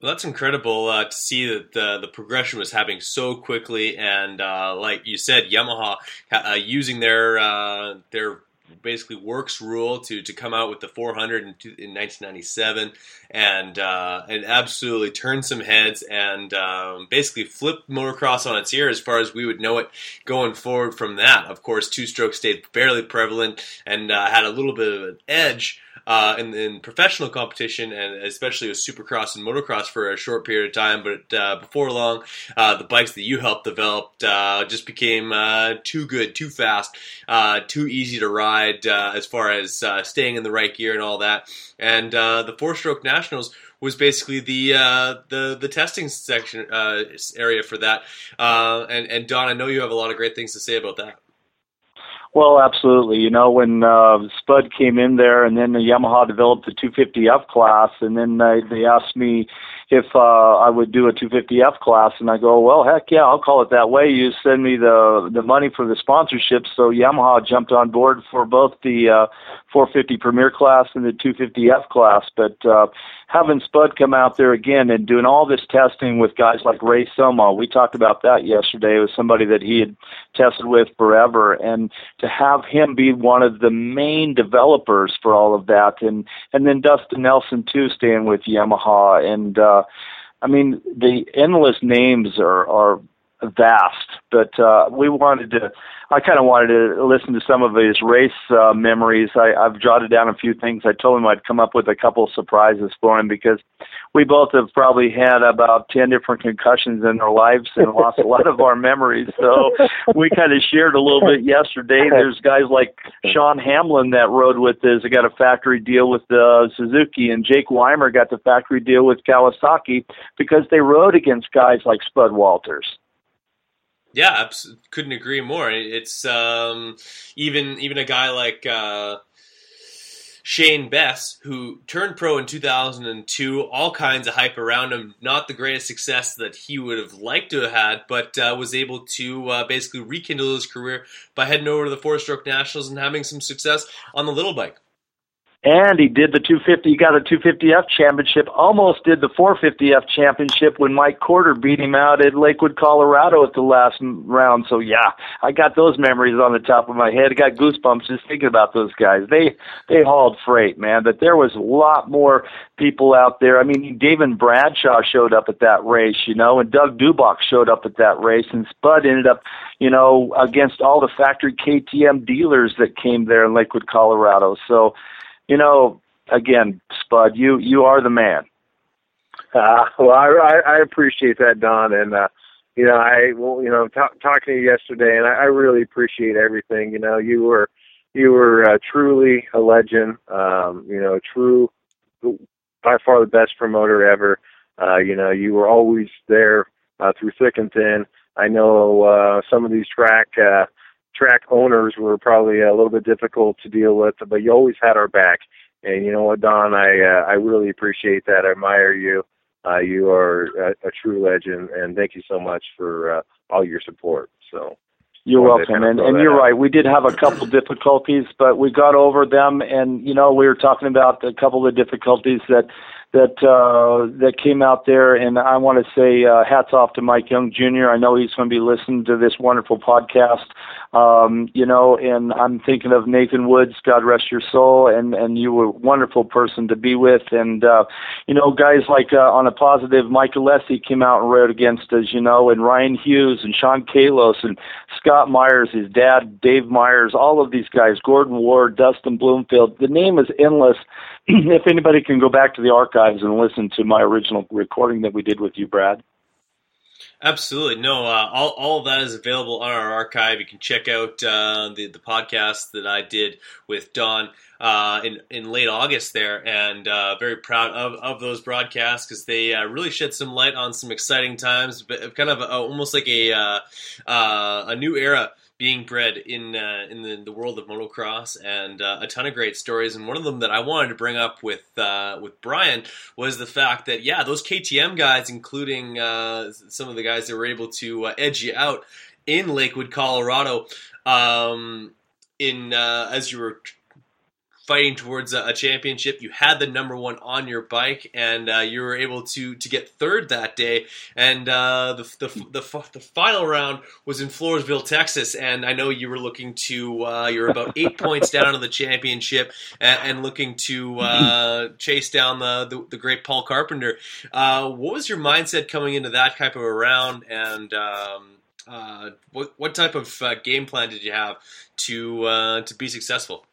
Well, that's incredible uh, to see that the, the progression was happening so quickly, and uh, like you said, Yamaha uh, using their uh, their basically works rule to to come out with the 400 in, in 1997 and uh, and absolutely turn some heads and um, basically flip motocross on its ear as far as we would know it going forward from that. Of course, two stroke stayed fairly prevalent and uh, had a little bit of an edge uh, in, in, professional competition and especially with supercross and motocross for a short period of time. But uh, before long, uh, the bikes that you helped develop uh, just became uh, too good, too fast, uh, too easy to ride as far as staying in the right gear and all that. And the four stroke nationals was basically the uh, the the testing section uh, area for that. Uh, and and Don, I know you have a lot of great things to say about that. Well, absolutely. You know, when uh, Spud came in there, and then the Yamaha developed the 250F class, and then they, they asked me if uh, I would do a 250F class, and I go, well, heck yeah, I'll call it that way. You send me the the money for the sponsorship. So Yamaha jumped on board for both the uh, 450 Premier class and the 250F class. But uh, having Spud come out there again and doing all this testing with guys like Ray Soma, we talked about that yesterday. It was somebody that he had tested with forever, and to have him be one of the main developers for all of that, and and then Dustin Nelson too, staying with Yamaha, and uh, I mean the endless names are are vast, but uh, we wanted to. I kind of wanted to listen to some of his race uh, memories. I, I've jotted down a few things. I told him I'd come up with a couple surprises for him because we both have probably had about ten different concussions in our lives and lost a lot of our memories. So we kind of shared a little bit yesterday. There's guys like Sean Hamlin that rode with us. Got a factory deal with uh, Suzuki, and Jake Weimer got the factory deal with Kawasaki because they rode against guys like Spud Walters. Yeah, couldn't agree more. It's um, even even a guy like uh, Shane Bess, who turned pro in 2002, all kinds of hype around him. Not the greatest success that he would have liked to have had, but uh, was able to uh, basically rekindle his career by heading over to the four stroke nationals and having some success on the little bike. And he did the 250. He got a 250F championship. Almost did the 450F championship when Mike Corder beat him out at Lakewood, Colorado, at the last round. So yeah, I got those memories on the top of my head. I got goosebumps just thinking about those guys. They they hauled freight, man. But there was a lot more people out there. I mean, David Bradshaw showed up at that race, you know, and Doug Dubach showed up at that race, and Spud ended up, you know, against all the factory KTM dealers that came there in Lakewood, Colorado. So you know, again, Spud, you you are the man. Uh, well, I, I appreciate that, Don, and uh, you know, I well, you know, t- talking to you yesterday, and I, I really appreciate everything. You know, you were you were uh, truly a legend. Um, you know, true, by far the best promoter ever. Uh, you know, you were always there uh, through thick and thin. I know uh, some of these track uh, track owners were probably a little bit difficult to deal with, but you always had our back. And you know what, Don, I uh, I really appreciate that. I admire you. Uh, you are a, a true legend, and thank you so much for uh, all your support. So. You're welcome, and, and you're out. right. We did have a couple <laughs> difficulties, but we got over them. And you know, we were talking about a couple of difficulties that that uh, that came out there, and I want to say uh, hats off to Mike Young Jr. I know he's going to be listening to this wonderful podcast. Um, you know, and I'm thinking of Nathan Woods, God rest your soul, and and you were a wonderful person to be with, and uh, you know, guys like uh, on a positive, Mike Alessi came out and wrote against us, you know, and Ryan Hughes and Sean Kalos and Scott Myers, his dad Dave Myers, all of these guys, Gordon Ward, Dustin Bloomfield. The name is endless. <clears throat> if anybody can go back to the archives and listen to my original recording that we did with you, Brad. Absolutely. No, uh, all, all of that is available on our archive. You can check out uh, the, the podcast that I did with Don uh, in, in late August there, and uh, very proud of, of those broadcasts because they uh, really shed some light on some exciting times, but kind of a, almost like a, uh, a new era being bred in uh, in the, the, world of motocross, and uh, a ton of great stories. And one of them that I wanted to bring up with uh, with Brian was the fact that yeah, those KTM guys, including uh, some of the guys that were able to uh, edge you out in Lakewood, Colorado, um, in uh, as you were fighting towards a, a, championship. You had the number one on your bike, and uh, you were able to to get third that day. And uh, the, the, the the final round was in Floresville, Texas. And I know you were looking to uh, you're about eight points down in the championship, and, and looking to uh, chase down the, the, the great Paul Carpenter. Uh, what was your mindset coming into that type of a round? And um, uh, what what type of game plan did you have to to be successful?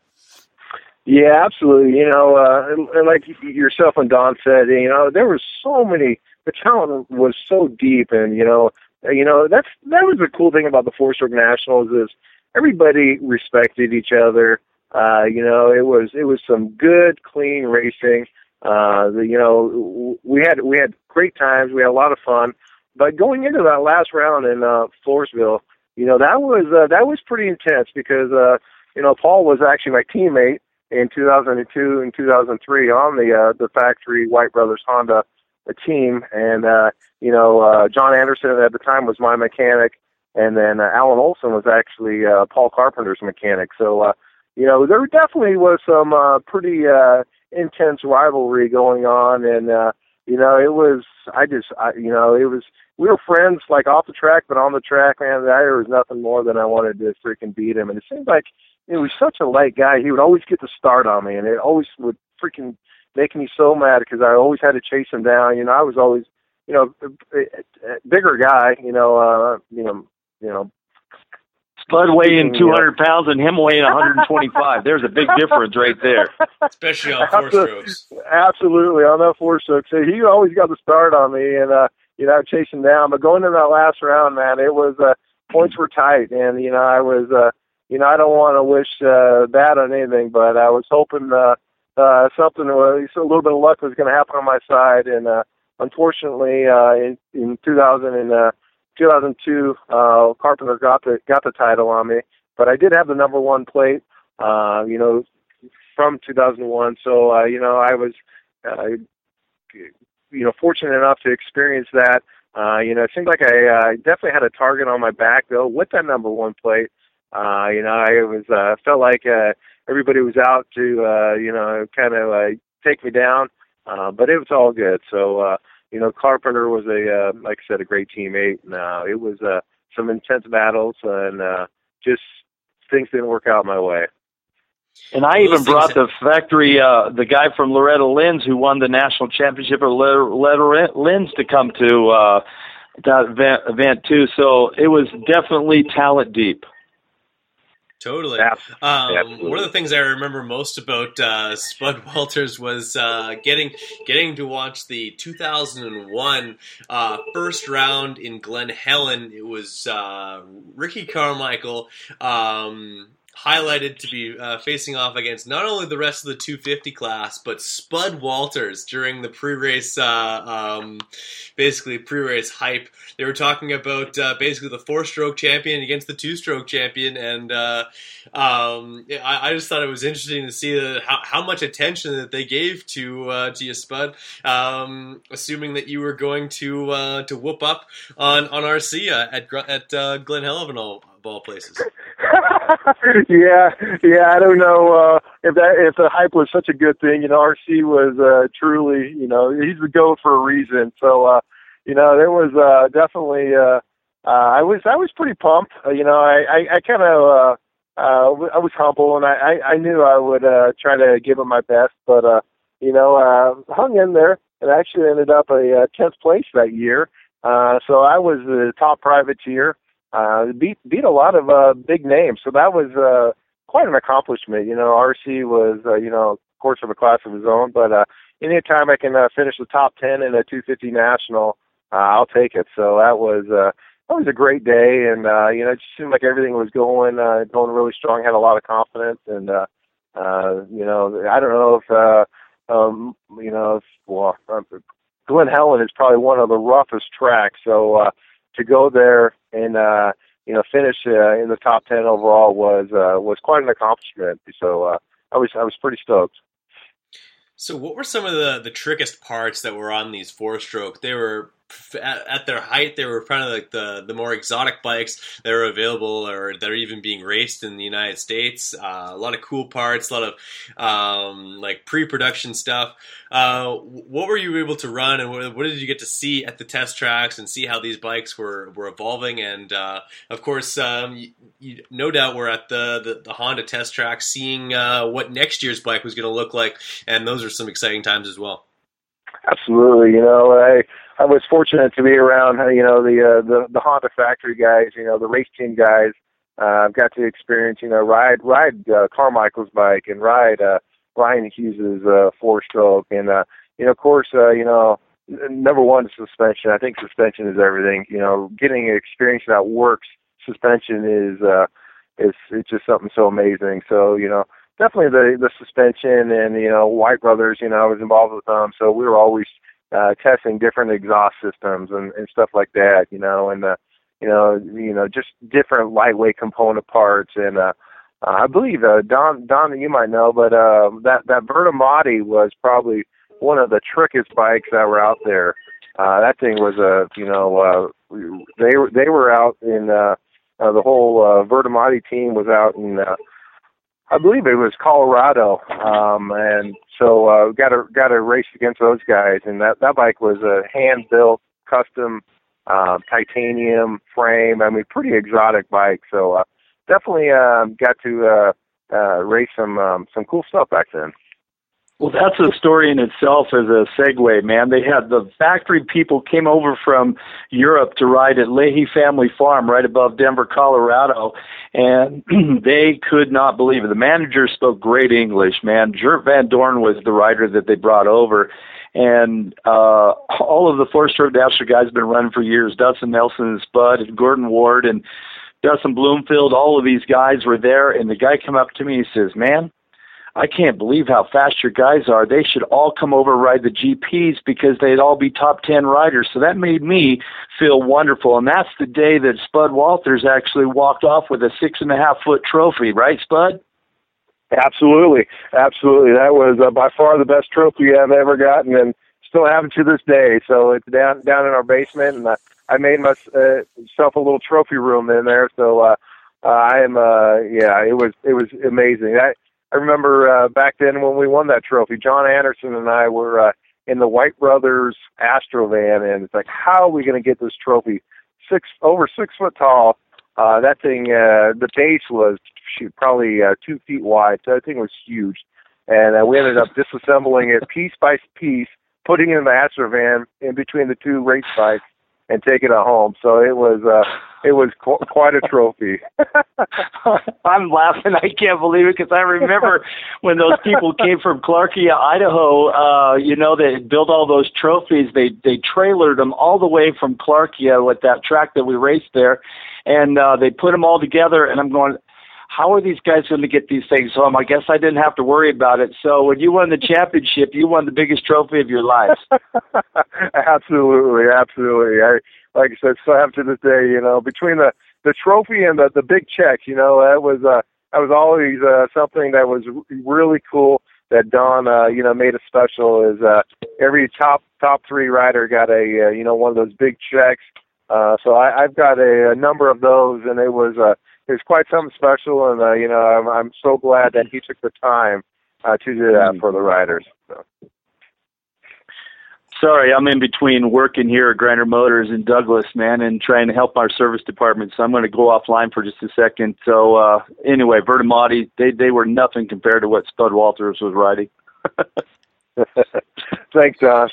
Yeah, absolutely. You know, uh, and, and like yourself and Don said, you know, there was so many. The talent was so deep, and you know, you know that's that was the cool thing about the four stroke nationals is everybody respected each other. Uh, you know, it was it was some good, clean racing. Uh, the, you know, we had we had great times. We had a lot of fun. But going into that last round in uh, Floresville, you know, that was uh, that was pretty intense because uh, you know Paul was actually my teammate in 2002 and 2003 on the uh, the factory White Brothers Honda team, and uh, you know uh, John Anderson at the time was my mechanic, and then uh, Alan Olson was actually uh, Paul Carpenter's mechanic. So uh, you know there definitely was some uh, pretty uh, intense rivalry going on, and uh, you know it was I just I, you know it was we were friends like off the track, but on the track, man, there was nothing more than I wanted to freaking beat him, and it seemed like he was such a light guy. He would always get the start on me, and it always would freaking make me so mad because I always had to chase him down. You know, I was always, you know, a, a, a bigger guy. You know, uh, you know, you know. Spud weighing 200 pounds and him weighing 125. There's a big difference right there. Especially on four strokes. Absolutely, on that four strokes. So he always got the start on me, and uh, you know, chasing down. But going in that last round, man, it was uh, points were tight, and you know, I was. uh you know, I don't want to wish uh, bad on anything, but I was hoping uh, uh, something, uh, a little bit of luck was going to happen on my side. And uh, unfortunately, uh, in, in 2000 and, uh, 2002, uh, Carpenter got the got the title on me, but I did have the number one plate. Uh, you know, from 2001. So uh, you know, I was, uh, you know, fortunate enough to experience that. Uh, you know, it seemed like I uh, definitely had a target on my back though with that number one plate. Uh, you know, I was uh, felt like uh, everybody was out to uh, you know kind of uh, take me down, uh, but it was all good. So uh, you know, Carpenter was a uh, like I said a great teammate. And, uh, it was uh, some intense battles and uh, just things didn't work out my way. And I even brought the factory, uh, the guy from Loretta Lynn's who won the national championship at Loretta Lynn's to come to uh, that event, event too. So it was definitely talent deep. Totally. Um, one of the things I remember most about uh, Spud <laughs> Walters was uh, getting getting to watch the 2001 uh, first round in Glen Helen. It was uh, Ricky Carmichael. Um, highlighted to be uh, facing off against not only the rest of the 250 class, but Spud Walters during the pre-race, uh, um, basically pre-race hype. They were talking about uh, basically the four-stroke champion against the two-stroke champion, and uh, um, I, I, just thought it was interesting to see how, how, much attention that they gave to uh, to you, Spud. Um, assuming that you were going to uh, to whoop up on on RC at at Glen Helen all ball places. <laughs> yeah, yeah. I don't know uh, if that if the hype was such a good thing. You know, RC was uh, truly, you know, he's the go for a reason. So, uh, you know, there was uh, definitely. Uh, uh, I was I was pretty pumped. Uh, you know, I I, I kind of. Uh, uh, I was humble, and I, I, I knew I would uh, try to give it my best, but uh, you know, uh, hung in there, and actually ended up a uh, tenth place that year. Uh, so I was the top privateer uh, beat beat a lot of uh, big names. So that was uh, quite an accomplishment. You know, RC was uh, you know of course of a class of his own, but uh, anytime I can uh, finish the top ten in a 250 national, uh, I'll take it. So that was uh, that was a great day, and uh, you know, it just seemed like everything was going uh, going really strong. Had a lot of confidence, and uh, uh, you know, I don't know if uh, um, you know, if, well, um, Glen Helen is probably one of the roughest tracks. So uh, to go there and uh, you know finish uh, in the top ten overall was uh, was quite an accomplishment. So uh, I was I was pretty stoked. So, what were some of the the trickiest parts that were on these four stroke? They were at, at, their height, they were kind of like the the more exotic bikes that are available or that are even being raced in the United States. Uh, a lot of cool parts, a lot of um, like pre-production stuff. Uh, what were you able to run, and what, what, did you get to see at the test tracks and see how these bikes were were evolving? And uh, of course, um, you, you, no doubt we're at the, the, the Honda test track, seeing uh, what next year's bike was going to look like, and those are some exciting times as well. Absolutely, you know, I I was fortunate to be around, you know, the uh, the the Honda factory guys, you know, the race team guys. Uh, I've got to experience, you know, ride ride uh, Carmichael's bike and ride uh, Ryan Hughes's uh, four stroke, and uh, you know, of course, uh, you know, number one suspension. I think suspension is everything. You know, getting an experience that works suspension is uh, is it's just something so amazing. So you know, definitely the the suspension and you know White Brothers. You know, I was involved with them, so we were always uh, testing different exhaust systems and, and stuff like that, you know, and uh, you know, you know, just different lightweight component parts. And uh, I believe uh, Don, Don, you might know, but uh, that that Vertemati was probably one of the trickiest bikes that were out there. Uh, that thing was a, uh, you know, uh, they they were out in uh, uh, the whole uh, Vertemati team was out in. Uh, I believe it was Colorado, um, and so uh, got to got to race against those guys. And that that bike was a hand built, custom, uh, titanium frame. I mean, pretty exotic bike. So uh, definitely uh, got to uh, uh, race some um, some cool stuff back then. Well, that's a story in itself as a segue, man. They had the factory people came over from Europe to ride at Leahy Family Farm right above Denver, Colorado, and <clears throat> they could not believe it. The manager spoke great English, man. Geert Van Dorn was the rider that they brought over. And uh, all of the four stroke Dasher guys have been running for years. Dustin Nelson and Spud and Gordon Ward and Dustin Bloomfield, all of these guys were there. And the guy come up to me and says, Man, I can't believe how fast your guys are. They should all come over ride the GPs because they'd all be top 10 riders. So that made me feel wonderful. And that's the day that Spud Walters actually walked off with a six and a half foot trophy, right, Spud? Absolutely. Absolutely. That was uh, by far the best trophy I've ever gotten and still have it to this day. So it's down, down in our basement and I, I made myself uh, a little trophy room in there. So, uh, uh, I am, uh, yeah, it was, it was amazing. That, I remember uh, back then when we won that trophy, John Anderson and I were uh, in the White Brothers Astrovan, and it's like, how are we going to get this trophy? Six over six foot tall. Uh, that thing, uh, the base was shoot, probably uh, two feet wide. So that thing was huge, and uh, we ended up disassembling it piece by piece, putting it in the Astrovan in between the two race bikes, and taking it home. So it was. Uh, it was qu- quite a trophy. <laughs> I'm laughing. I can't believe it because I remember <laughs> when those people came from Clarkia, Idaho. Uh, you know, they built all those trophies. They they trailered them all the way from Clarkia with that track that we raced there, and uh, they put them all together. And I'm going, how are these guys going to get these things home? I guess I didn't have to worry about it. So when you won the championship, you won the biggest trophy of your life. <laughs> absolutely, absolutely. I like I said, so after this day. You know, between the the trophy and the the big check, you know, that was uh, that was always uh, something that was really cool. That Don, uh, you know, made it special. Is uh, every top top three rider got a uh, you know one of those big checks. Uh, so I, I've got a, a number of those, and it was uh, was quite something special. And uh, you know, I'm I'm so glad that he took the time uh, to do that for the riders. So. Sorry, I'm in between working here at Grinder Motors in Douglas, man, and trying to help our service department. So I'm going to go offline for just a second. So uh, anyway, Vertemati, they they were nothing compared to what Spud Walters was riding. <laughs> Thanks, Josh.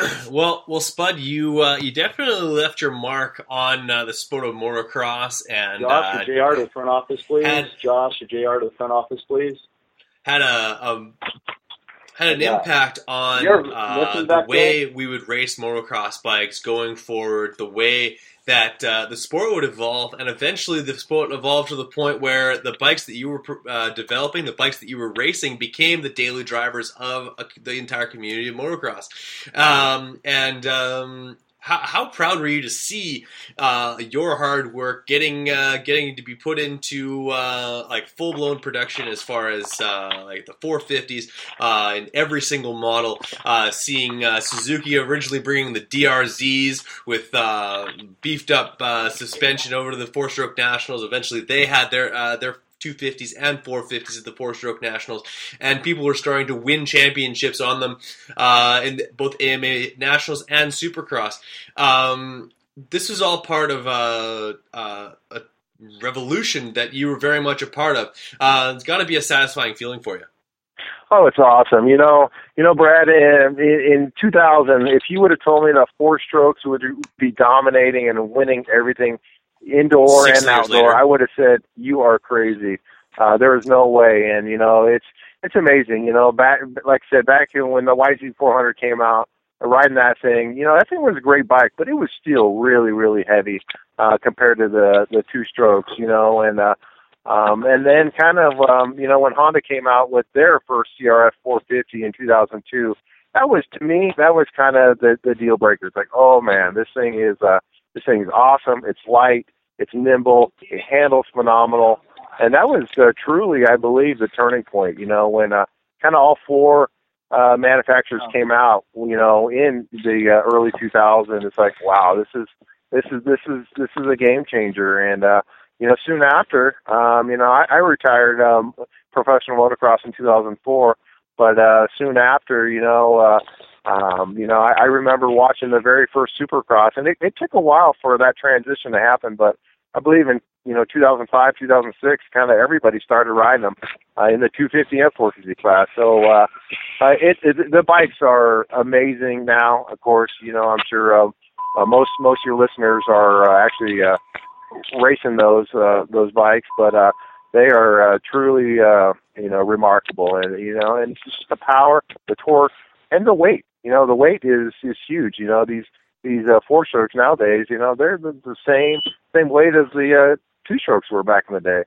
<clears throat> well, well, Spud, you uh, you definitely left your mark on uh, the sport of motocross, and Josh, uh, Jr. to the front office, please. Had, Josh, Jr. to the front office, please. Had a, a had an Yeah. impact on uh, the way we would race motocross bikes going forward, the way that uh, the sport would evolve, and eventually the sport evolved to the point where the bikes that you were uh, developing, the bikes that you were racing, became the daily drivers of a, the entire community of motocross. Um, and um, how, how proud were you to see uh, your hard work getting uh, getting to be put into uh, like full blown production as far as uh, like the 450s uh, in every single model. Uh, seeing Suzuki originally bringing the DRZs with beefed up suspension over to the four stroke nationals. Eventually, they had their their 250s and 450s at the four stroke nationals, and people were starting to win championships on them uh, in both AMA nationals and Supercross. Um, this was all part of uh, uh, a revolution that you were very much a part of. Uh, it's got to be a satisfying feeling for you. Oh, it's awesome. You know, you know, Brad. In, in 2000, if you would have told me that four strokes would be dominating and winning everything, indoor Six and outdoor, later. I would have said you are crazy. Uh, there is no way. And you know, it's it's amazing. You know, back like I said, back when the YZ400 came out, riding that thing, you know, that thing was a great bike, but it was still really, really heavy uh, compared to the the two strokes. You know, and uh, um, and then kind of, um, you know, when Honda came out with their first CRF 450 in 2002, that was to me, that was kind of the, the deal breaker. It's like, oh man, this thing is, uh, this thing is awesome. It's light, it's nimble, it handles phenomenal. And that was uh, truly, I believe, the turning point, you know, when, uh, kind of all four, uh, manufacturers came out, you know, in the uh, early 2000s. It's like, wow, this is, this is, this is, this is a game changer. And, uh, you know, soon after, um, you know, I, I retired um, professional motocross in 2004, but uh, soon after, you know, uh, um, you know, I, I remember watching the very first Supercross, and it, it took a while for that transition to happen, but I believe in you know 2005, 2006, kind of everybody started riding them uh, in the 250 and 450 class. So uh, uh, it, it the bikes are amazing now. Of course, you know, I'm sure uh, uh, most most of your listeners are uh, actually. Uh, racing those uh, those bikes, but uh, they are uh, truly uh, you know remarkable, and you know, and it's just the power, the torque, and the weight. You know, the weight is is huge. You know, these these uh, four strokes nowadays, you know, they're the, the same same weight as the uh, two strokes were back in the day.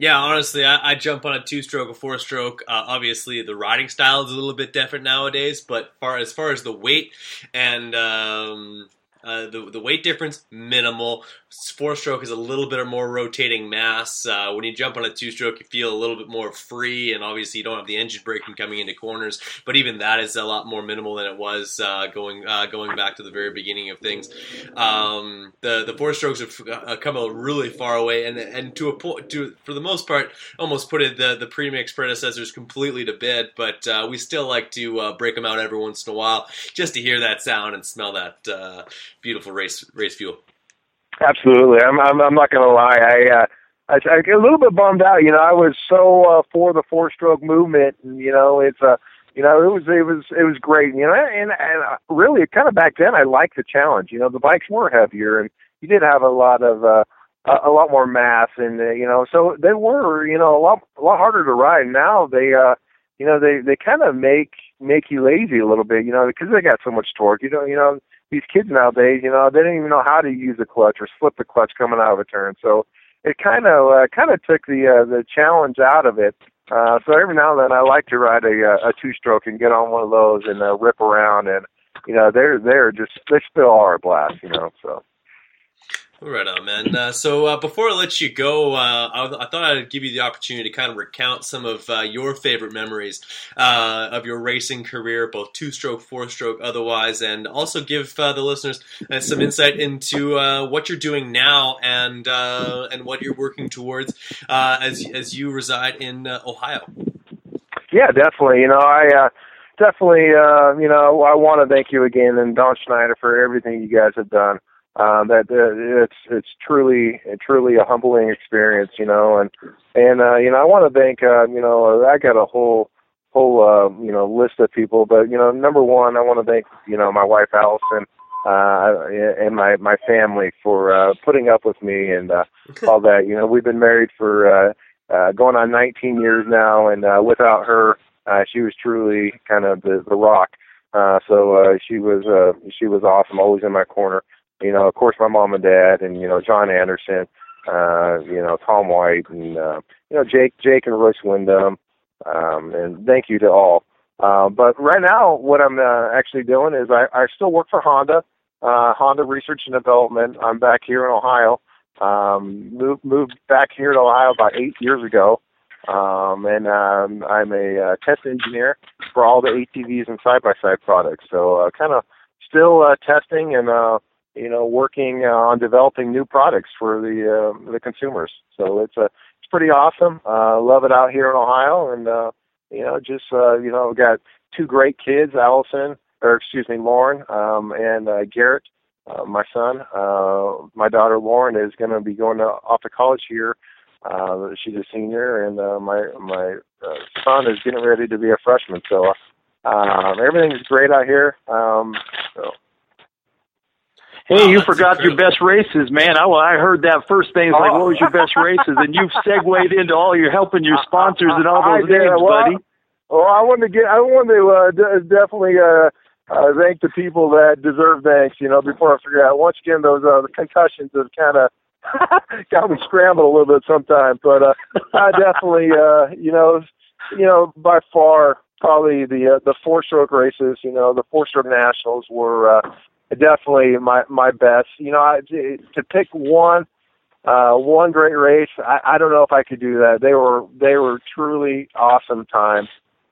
Yeah, honestly, I, I jump on a two-stroke, a four-stroke. Uh, obviously, the riding style is a little bit different nowadays, but far as far as the weight and um, uh, the the weight difference minimal. Four-stroke is a little bit more rotating mass. Uh, when you jump on a two-stroke, you feel a little bit more free, and obviously, you don't have the engine braking coming into corners. But even that is a lot more minimal than it was uh, going uh, going back to the very beginning of things. Um, the the four-strokes have uh, come a really far away, and and to a point, to for the most part, almost put it the the premix predecessors completely to bed. But uh, we still like to uh, break them out every once in a while, just to hear that sound and smell that beautiful race race fuel. Absolutely, I'm I'm, I'm not going to lie. I, uh, I I get a little bit bummed out. You know, I was so uh, for the four-stroke movement, and you know, it's uh, you know, it was it was it was great. You know, and and uh, really, kind of back then, I liked the challenge. You know, the bikes were heavier, and you did have a lot of uh, a, a lot more mass, and uh, you know, so they were you know a lot a lot harder to ride. Now they uh, you know, they they kind of make make you lazy a little bit. You know, because they got so much torque. You know, you know these kids nowadays, you know, they don't even know how to use a clutch or slip the clutch coming out of a turn. So it kind of uh, kind of took the uh, the challenge out of it. Uh, so every now and then I like to ride a uh, a two stroke and get on one of those and uh, rip around and you know they're they're just they still are a blast. You know, so. Right on, man. Uh, so uh, before I let you go, uh, I, I, thought I'd give you the opportunity to kind of recount some of uh, your favorite memories uh, of your racing career, both two-stroke, four-stroke, otherwise, and also give uh, the listeners some insight into what you're doing now and and what you're working towards as as you reside in Ohio. Yeah, definitely. You know, I definitely, you know, I want to thank you again and Don Schneider for everything you guys have done um, that uh, it's it's truly truly a humbling experience, you know, and and uh, you know I want to thank uh, you know I got a whole whole uh, you know list of people, but you know number one I want to thank you know my wife Allison uh, and my my family for uh, putting up with me and uh, <laughs> all that. You know we've been married for uh, uh, going on 19 years now, and uh, without her. uh, she was truly kind of the the rock. Uh, so uh, she was uh, she was awesome, always in my corner. You know, of course, my mom and dad, and you know John Anderson, uh, you know Tom White, and uh, you know Jake Jake and Royce Wyndham. Um, and thank you to all. Uh, but right now, what I'm uh, actually doing is I, I still work for Honda, uh, Honda Research and Development. I'm back here in Ohio. Um, moved moved back here to Ohio about eight years ago, um, and um, I'm a uh, test engineer for all the ATVs and side by side products. So uh, kind of still uh, testing and uh, you know working uh, on developing new products for the uh, the consumers. So it's a uh, it's pretty awesome. Uh, love it out here in Ohio, and uh, you know just uh, you know got two great kids, Allison or excuse me, Lauren um, and uh, Garrett uh, my son. Uh, my daughter Lauren is going to be going to, off to college here. Uh, she's a senior, and uh, my my uh, son is getting ready to be a freshman. So uh, everything is great out here. Um, so. Hey, you forgot your best races, man. I, I heard that first thing. It's like, what was your best races? And you've segued into all your helping your sponsors and all those <laughs> names, well, buddy. Well, I wanted to get. I wanted to uh, d- definitely uh, uh, thank the people that deserve thanks. You know, before I forget. Once again, those uh, the concussions have kind of <laughs> got me scrambled a little bit sometimes. But uh, I definitely, uh, you know, you know, by far probably the uh, the four stroke races. You know, the four stroke nationals were uh, definitely my my best. You know, I, to pick one. Uh, one great race. I, I don't know if I could do that. They were they were truly awesome times.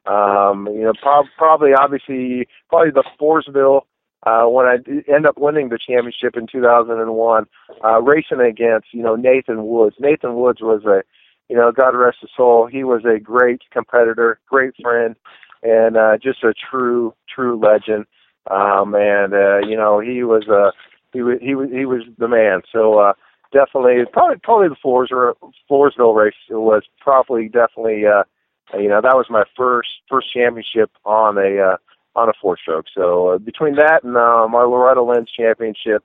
Um, you know, prob- probably obviously probably the Forestville uh, when I end up winning the championship in 2001, uh, racing against you know Nathan Woods. Nathan Woods was a you know God rest his soul. He was a great competitor, great friend, and uh, just a true true legend. Um, and uh, you know he was uh, he was he was he was the man. So. Uh, Definitely, probably probably the Fours or Floresville race was probably definitely uh, you know that was my first first championship on a uh, on a four stroke. So uh, between that and uh, my Loretta Lynn's championship,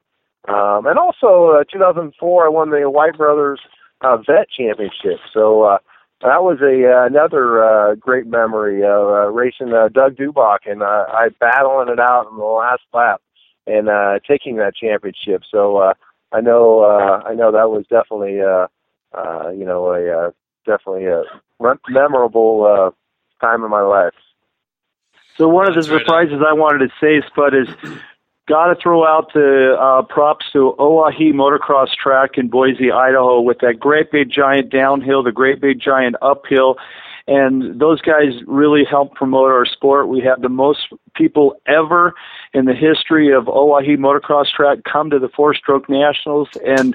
um, and also uh, 2004, I won the White Brothers uh, Vet Championship. So uh, that was a uh, another uh, great memory of uh, racing uh, Doug Dubach and uh, I battling it out in the last lap and uh, taking that championship. So uh, I know uh, I know that was definitely uh, uh, you know a uh, definitely a memorable uh, time in my life. So one of the surprises I wanted to say, Spud, is got to throw out the uh, props to Owyhee Motocross Track in Boise, Idaho, with that great big giant downhill, the great big giant uphill, and those guys really helped promote our sport. We had the most people ever in the history of Owyhee Motocross Track come to the four stroke nationals and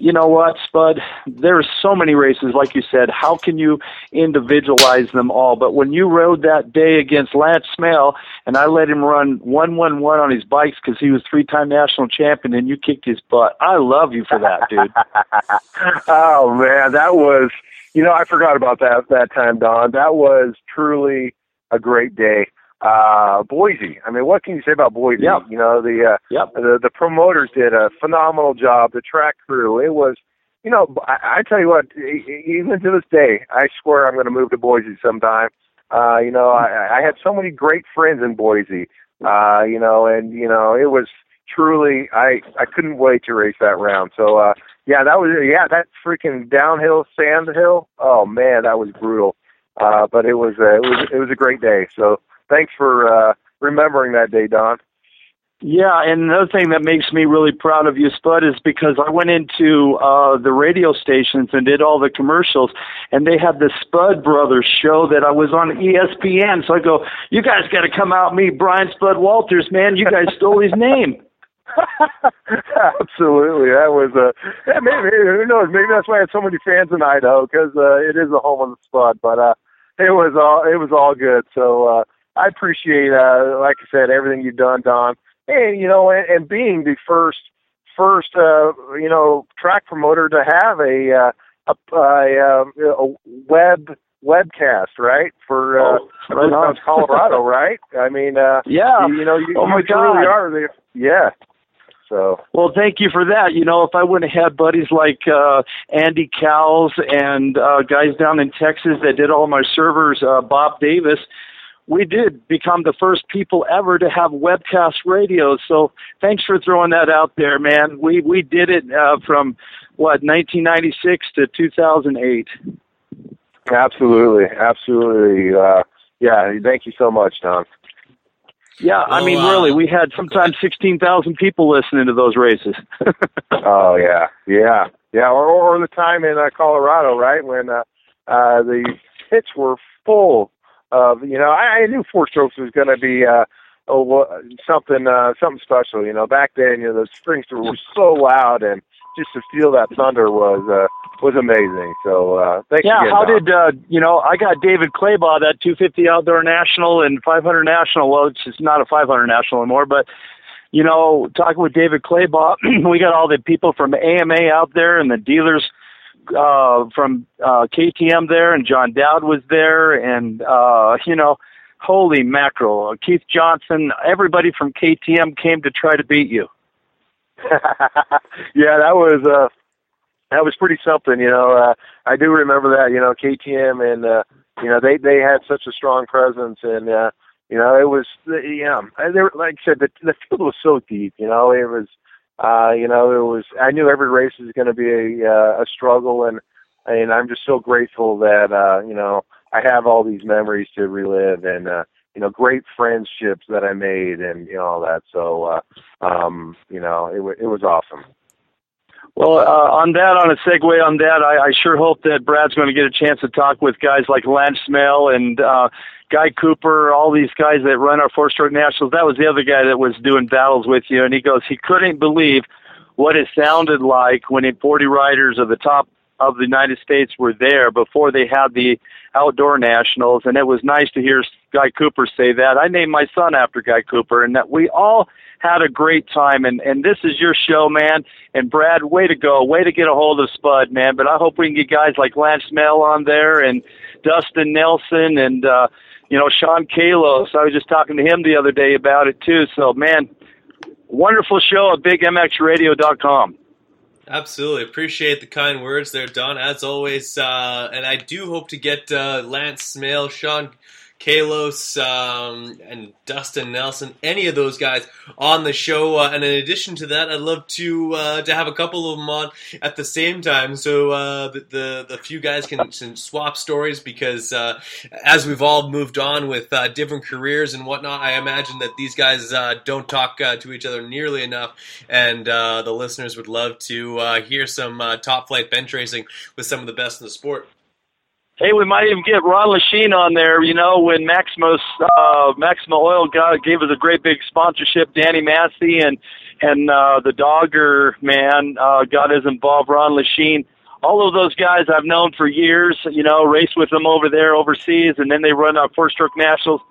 you know what, Spud? There's so many races, like you said. How can you individualize them all? But when you rode that day against Lance Smail, and I let him run one one one on his bikes because he was three time national champion, and you kicked his butt. I love you for that, dude. <laughs> oh man, that was you know I forgot about that that time, Don. That was truly a great day uh Boise. I mean, what can you say about Boise? Yep. You know, the uh yep. the the promoters did a phenomenal job, the track crew. It was you know, I, I tell you what, even to this day, I swear I'm going to move to Boise sometime. Uh, you know, I, I had so many great friends in Boise. Uh, you know, and you know, it was truly I I couldn't wait to race that round. So uh yeah, that was yeah, that freaking downhill sand hill. Oh man, that was brutal. Uh but it was uh, it was it was a great day. So thanks for uh, remembering that day, Don. Yeah, and another thing that makes me really proud of you, Spud, is because I went into uh, the radio stations and did all the commercials, and they had the Spud Brothers show that I was on ESPN. So I go, "You guys got to come out meet Brian Spud Walters, man! You guys stole his name." <laughs> Absolutely, that was a uh, maybe who knows? Maybe that's why I have so many fans in Idaho because uh, it is the home of the Spud. But uh, it was all it was all good. So. uh I appreciate, uh, like I said, everything you've done, Don, and you know, and, and being the first, first, uh, you know, track promoter to have a uh, a, a, a web webcast, right? For uh, Oh. <laughs> Colorado, right? I mean, uh, Yeah. you, you know, you, Oh, my you truly God. are the yeah. So Well, thank you for that. You know, if I wouldn't have had buddies like uh, Andy Cowles and uh, guys down in Texas that did all my servers, uh, Bob Davis, we did become the first people ever to have webcast radio. So thanks for throwing that out there, man. We we did it uh, from what 1996 to 2008. absolutely, absolutely. Uh, yeah, thank you so much, Don. Yeah, I Well, mean, uh, really, we had sometimes 16,000 people listening to those races. <laughs> Oh yeah, yeah, yeah. Or, or the time in uh, Colorado, right when uh, uh, the pits were full of. You know, I, I knew Four Strokes was going to be uh, oh, something uh, something special. You know, back then, you know, the springs were so loud, and just to feel that thunder was uh, was amazing. So uh, thanks yeah, again. how Don. did uh, you know? I got David Claybaugh that 250 outdoor national and 500 national. Well, it's not a 500 national anymore, but you know, talking with David Claybaugh, <clears throat> we got all the people from AMA out there and the dealers uh, from uh, KTM there, and John Dowd was there, and uh, you know, holy mackerel, Keith Johnson, everybody from KTM came to try to beat you. <laughs> yeah, that was uh that was pretty something, you know. Uh I do remember that, you know, KTM and uh you know, they they had such a strong presence and uh you know, it was yeah, they were, like I said the the field was so deep, you know, it was uh you know, it was I knew every race was going to be a uh, a struggle and and I'm just so grateful that uh you know, I have all these memories to relive and uh you know, great friendships that I made and you know all that. So uh um, you know, it wa it was awesome. Well, uh, on that, on a segue on that, I, I sure hope that Brad's going to get a chance to talk with guys like Lance Smail and uh, Guy Cooper, all these guys that run our four-stroke nationals. That was the other guy that was doing battles with you, and he goes, he couldn't believe what it sounded like when 40 riders of the top of the United States were there before they had the outdoor nationals, and it was nice to hear Guy Cooper say that. I named my son after Guy Cooper, and that we all had a great time. And and this is your show, man. And Brad, way to go, way to get a hold of Spud, man. But I hope we can get guys like Lance Smail on there and Dustin Nelson and uh, you know Sean Kalos. I was just talking to him the other day about it too. So man, wonderful show at BigMXRadio.com. Absolutely. Appreciate the kind words there, Don, as always. Uh, and I do hope to get uh, Lance Smail, Sean Kalos, um, and Dustin Nelson, any of those guys on the show. Uh, and in addition to that, I'd love to uh, to have a couple of them on at the same time, so uh, the, the the few guys can, can swap stories. Because uh, as we've all moved on with uh, different careers and whatnot, I imagine that these guys uh, don't talk to each other nearly enough, and the listeners would love to hear some top flight bench racing with some of the best in the sport. Hey, we might even get Ron Lechien on there. You know, when Maximus uh, Maxima Oil got gave us a great big sponsorship, Danny Massey and and uh, the Dogger man uh, got us involved. Ron Lechien, all of those guys I've known for years. You know, race with them over there overseas, and then they run our four stroke nationals.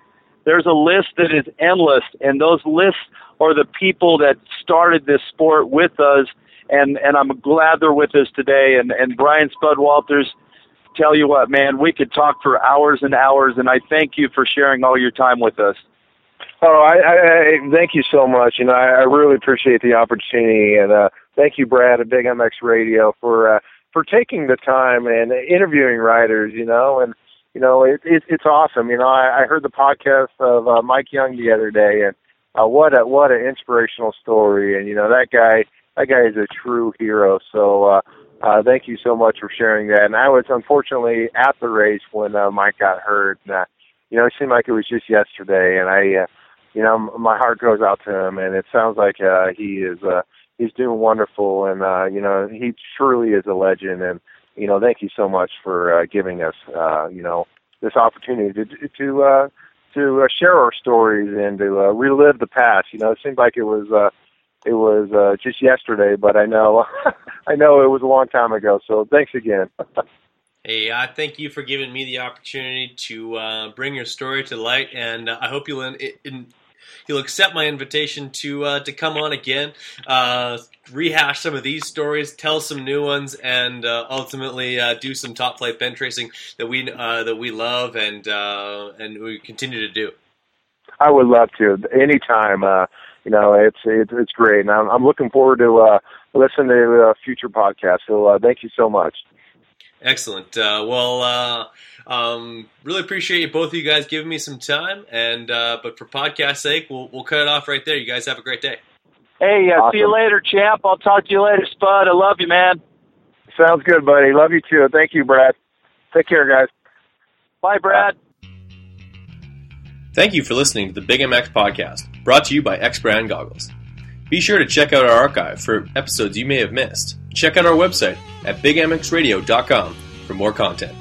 There's a list that is endless, and those lists are the people that started this sport with us. And and I'm glad they're with us today. And and Brian Spud Walters tell you what, man, we could talk for hours and hours, and I thank you for sharing all your time with us. Oh, I, I, thank you so much, and I, I really appreciate the opportunity. And uh, thank you, Brad, at Big MX Radio, for uh, for taking the time and interviewing writers. You know, and you know it, it it's awesome. You know, I, I heard the podcast of uh, Mike Young the other day, and uh, what a what an inspirational story. And you know that guy that guy is a true hero. So. uh uh, thank you so much for sharing that. And I was unfortunately at the race when uh, Mike got hurt. And, uh, you know, it seemed like it was just yesterday. And I, uh, you know, my heart goes out to him. And it sounds like uh, he is uh, he's doing wonderful. And uh, you know, he truly is a legend. And you know, thank you so much for uh, giving us, uh, you know, this opportunity to to uh, to uh, share our stories and to uh, relive the past. You know, it seemed like it was. Uh, it was uh, just yesterday, but I know <laughs> I know it was a long time ago. So thanks again. <laughs> Hey, uh, thank you for giving me the opportunity to uh, bring your story to light, and uh, I hope you'll in, in, you'll accept my invitation to uh, to come on again, uh, rehash some of these stories, tell some new ones, and uh, ultimately uh, do some top flight bench racing that we uh, that we love and uh, and we continue to do. I would love to anytime. You know, it's it's it's great, and I'm, I'm looking forward to uh, listening to uh, future podcasts. So uh, thank you so much. Excellent. Uh, well, uh, um, really appreciate you both of you guys giving me some time. And uh, but for podcast sake, we'll we'll cut it off right there. You guys have a great day. Hey, uh, see you later, champ. I'll talk to you later, Spud. I love you, man. Sounds good, buddy. Love you too. Thank you, Brad. Take care, guys. Bye, Brad. Thank you for listening to the Big MX podcast, brought to you by X Brand Goggles. Be sure to check out our archive for episodes you may have missed. Check out our website at bigmxradio.com for more content.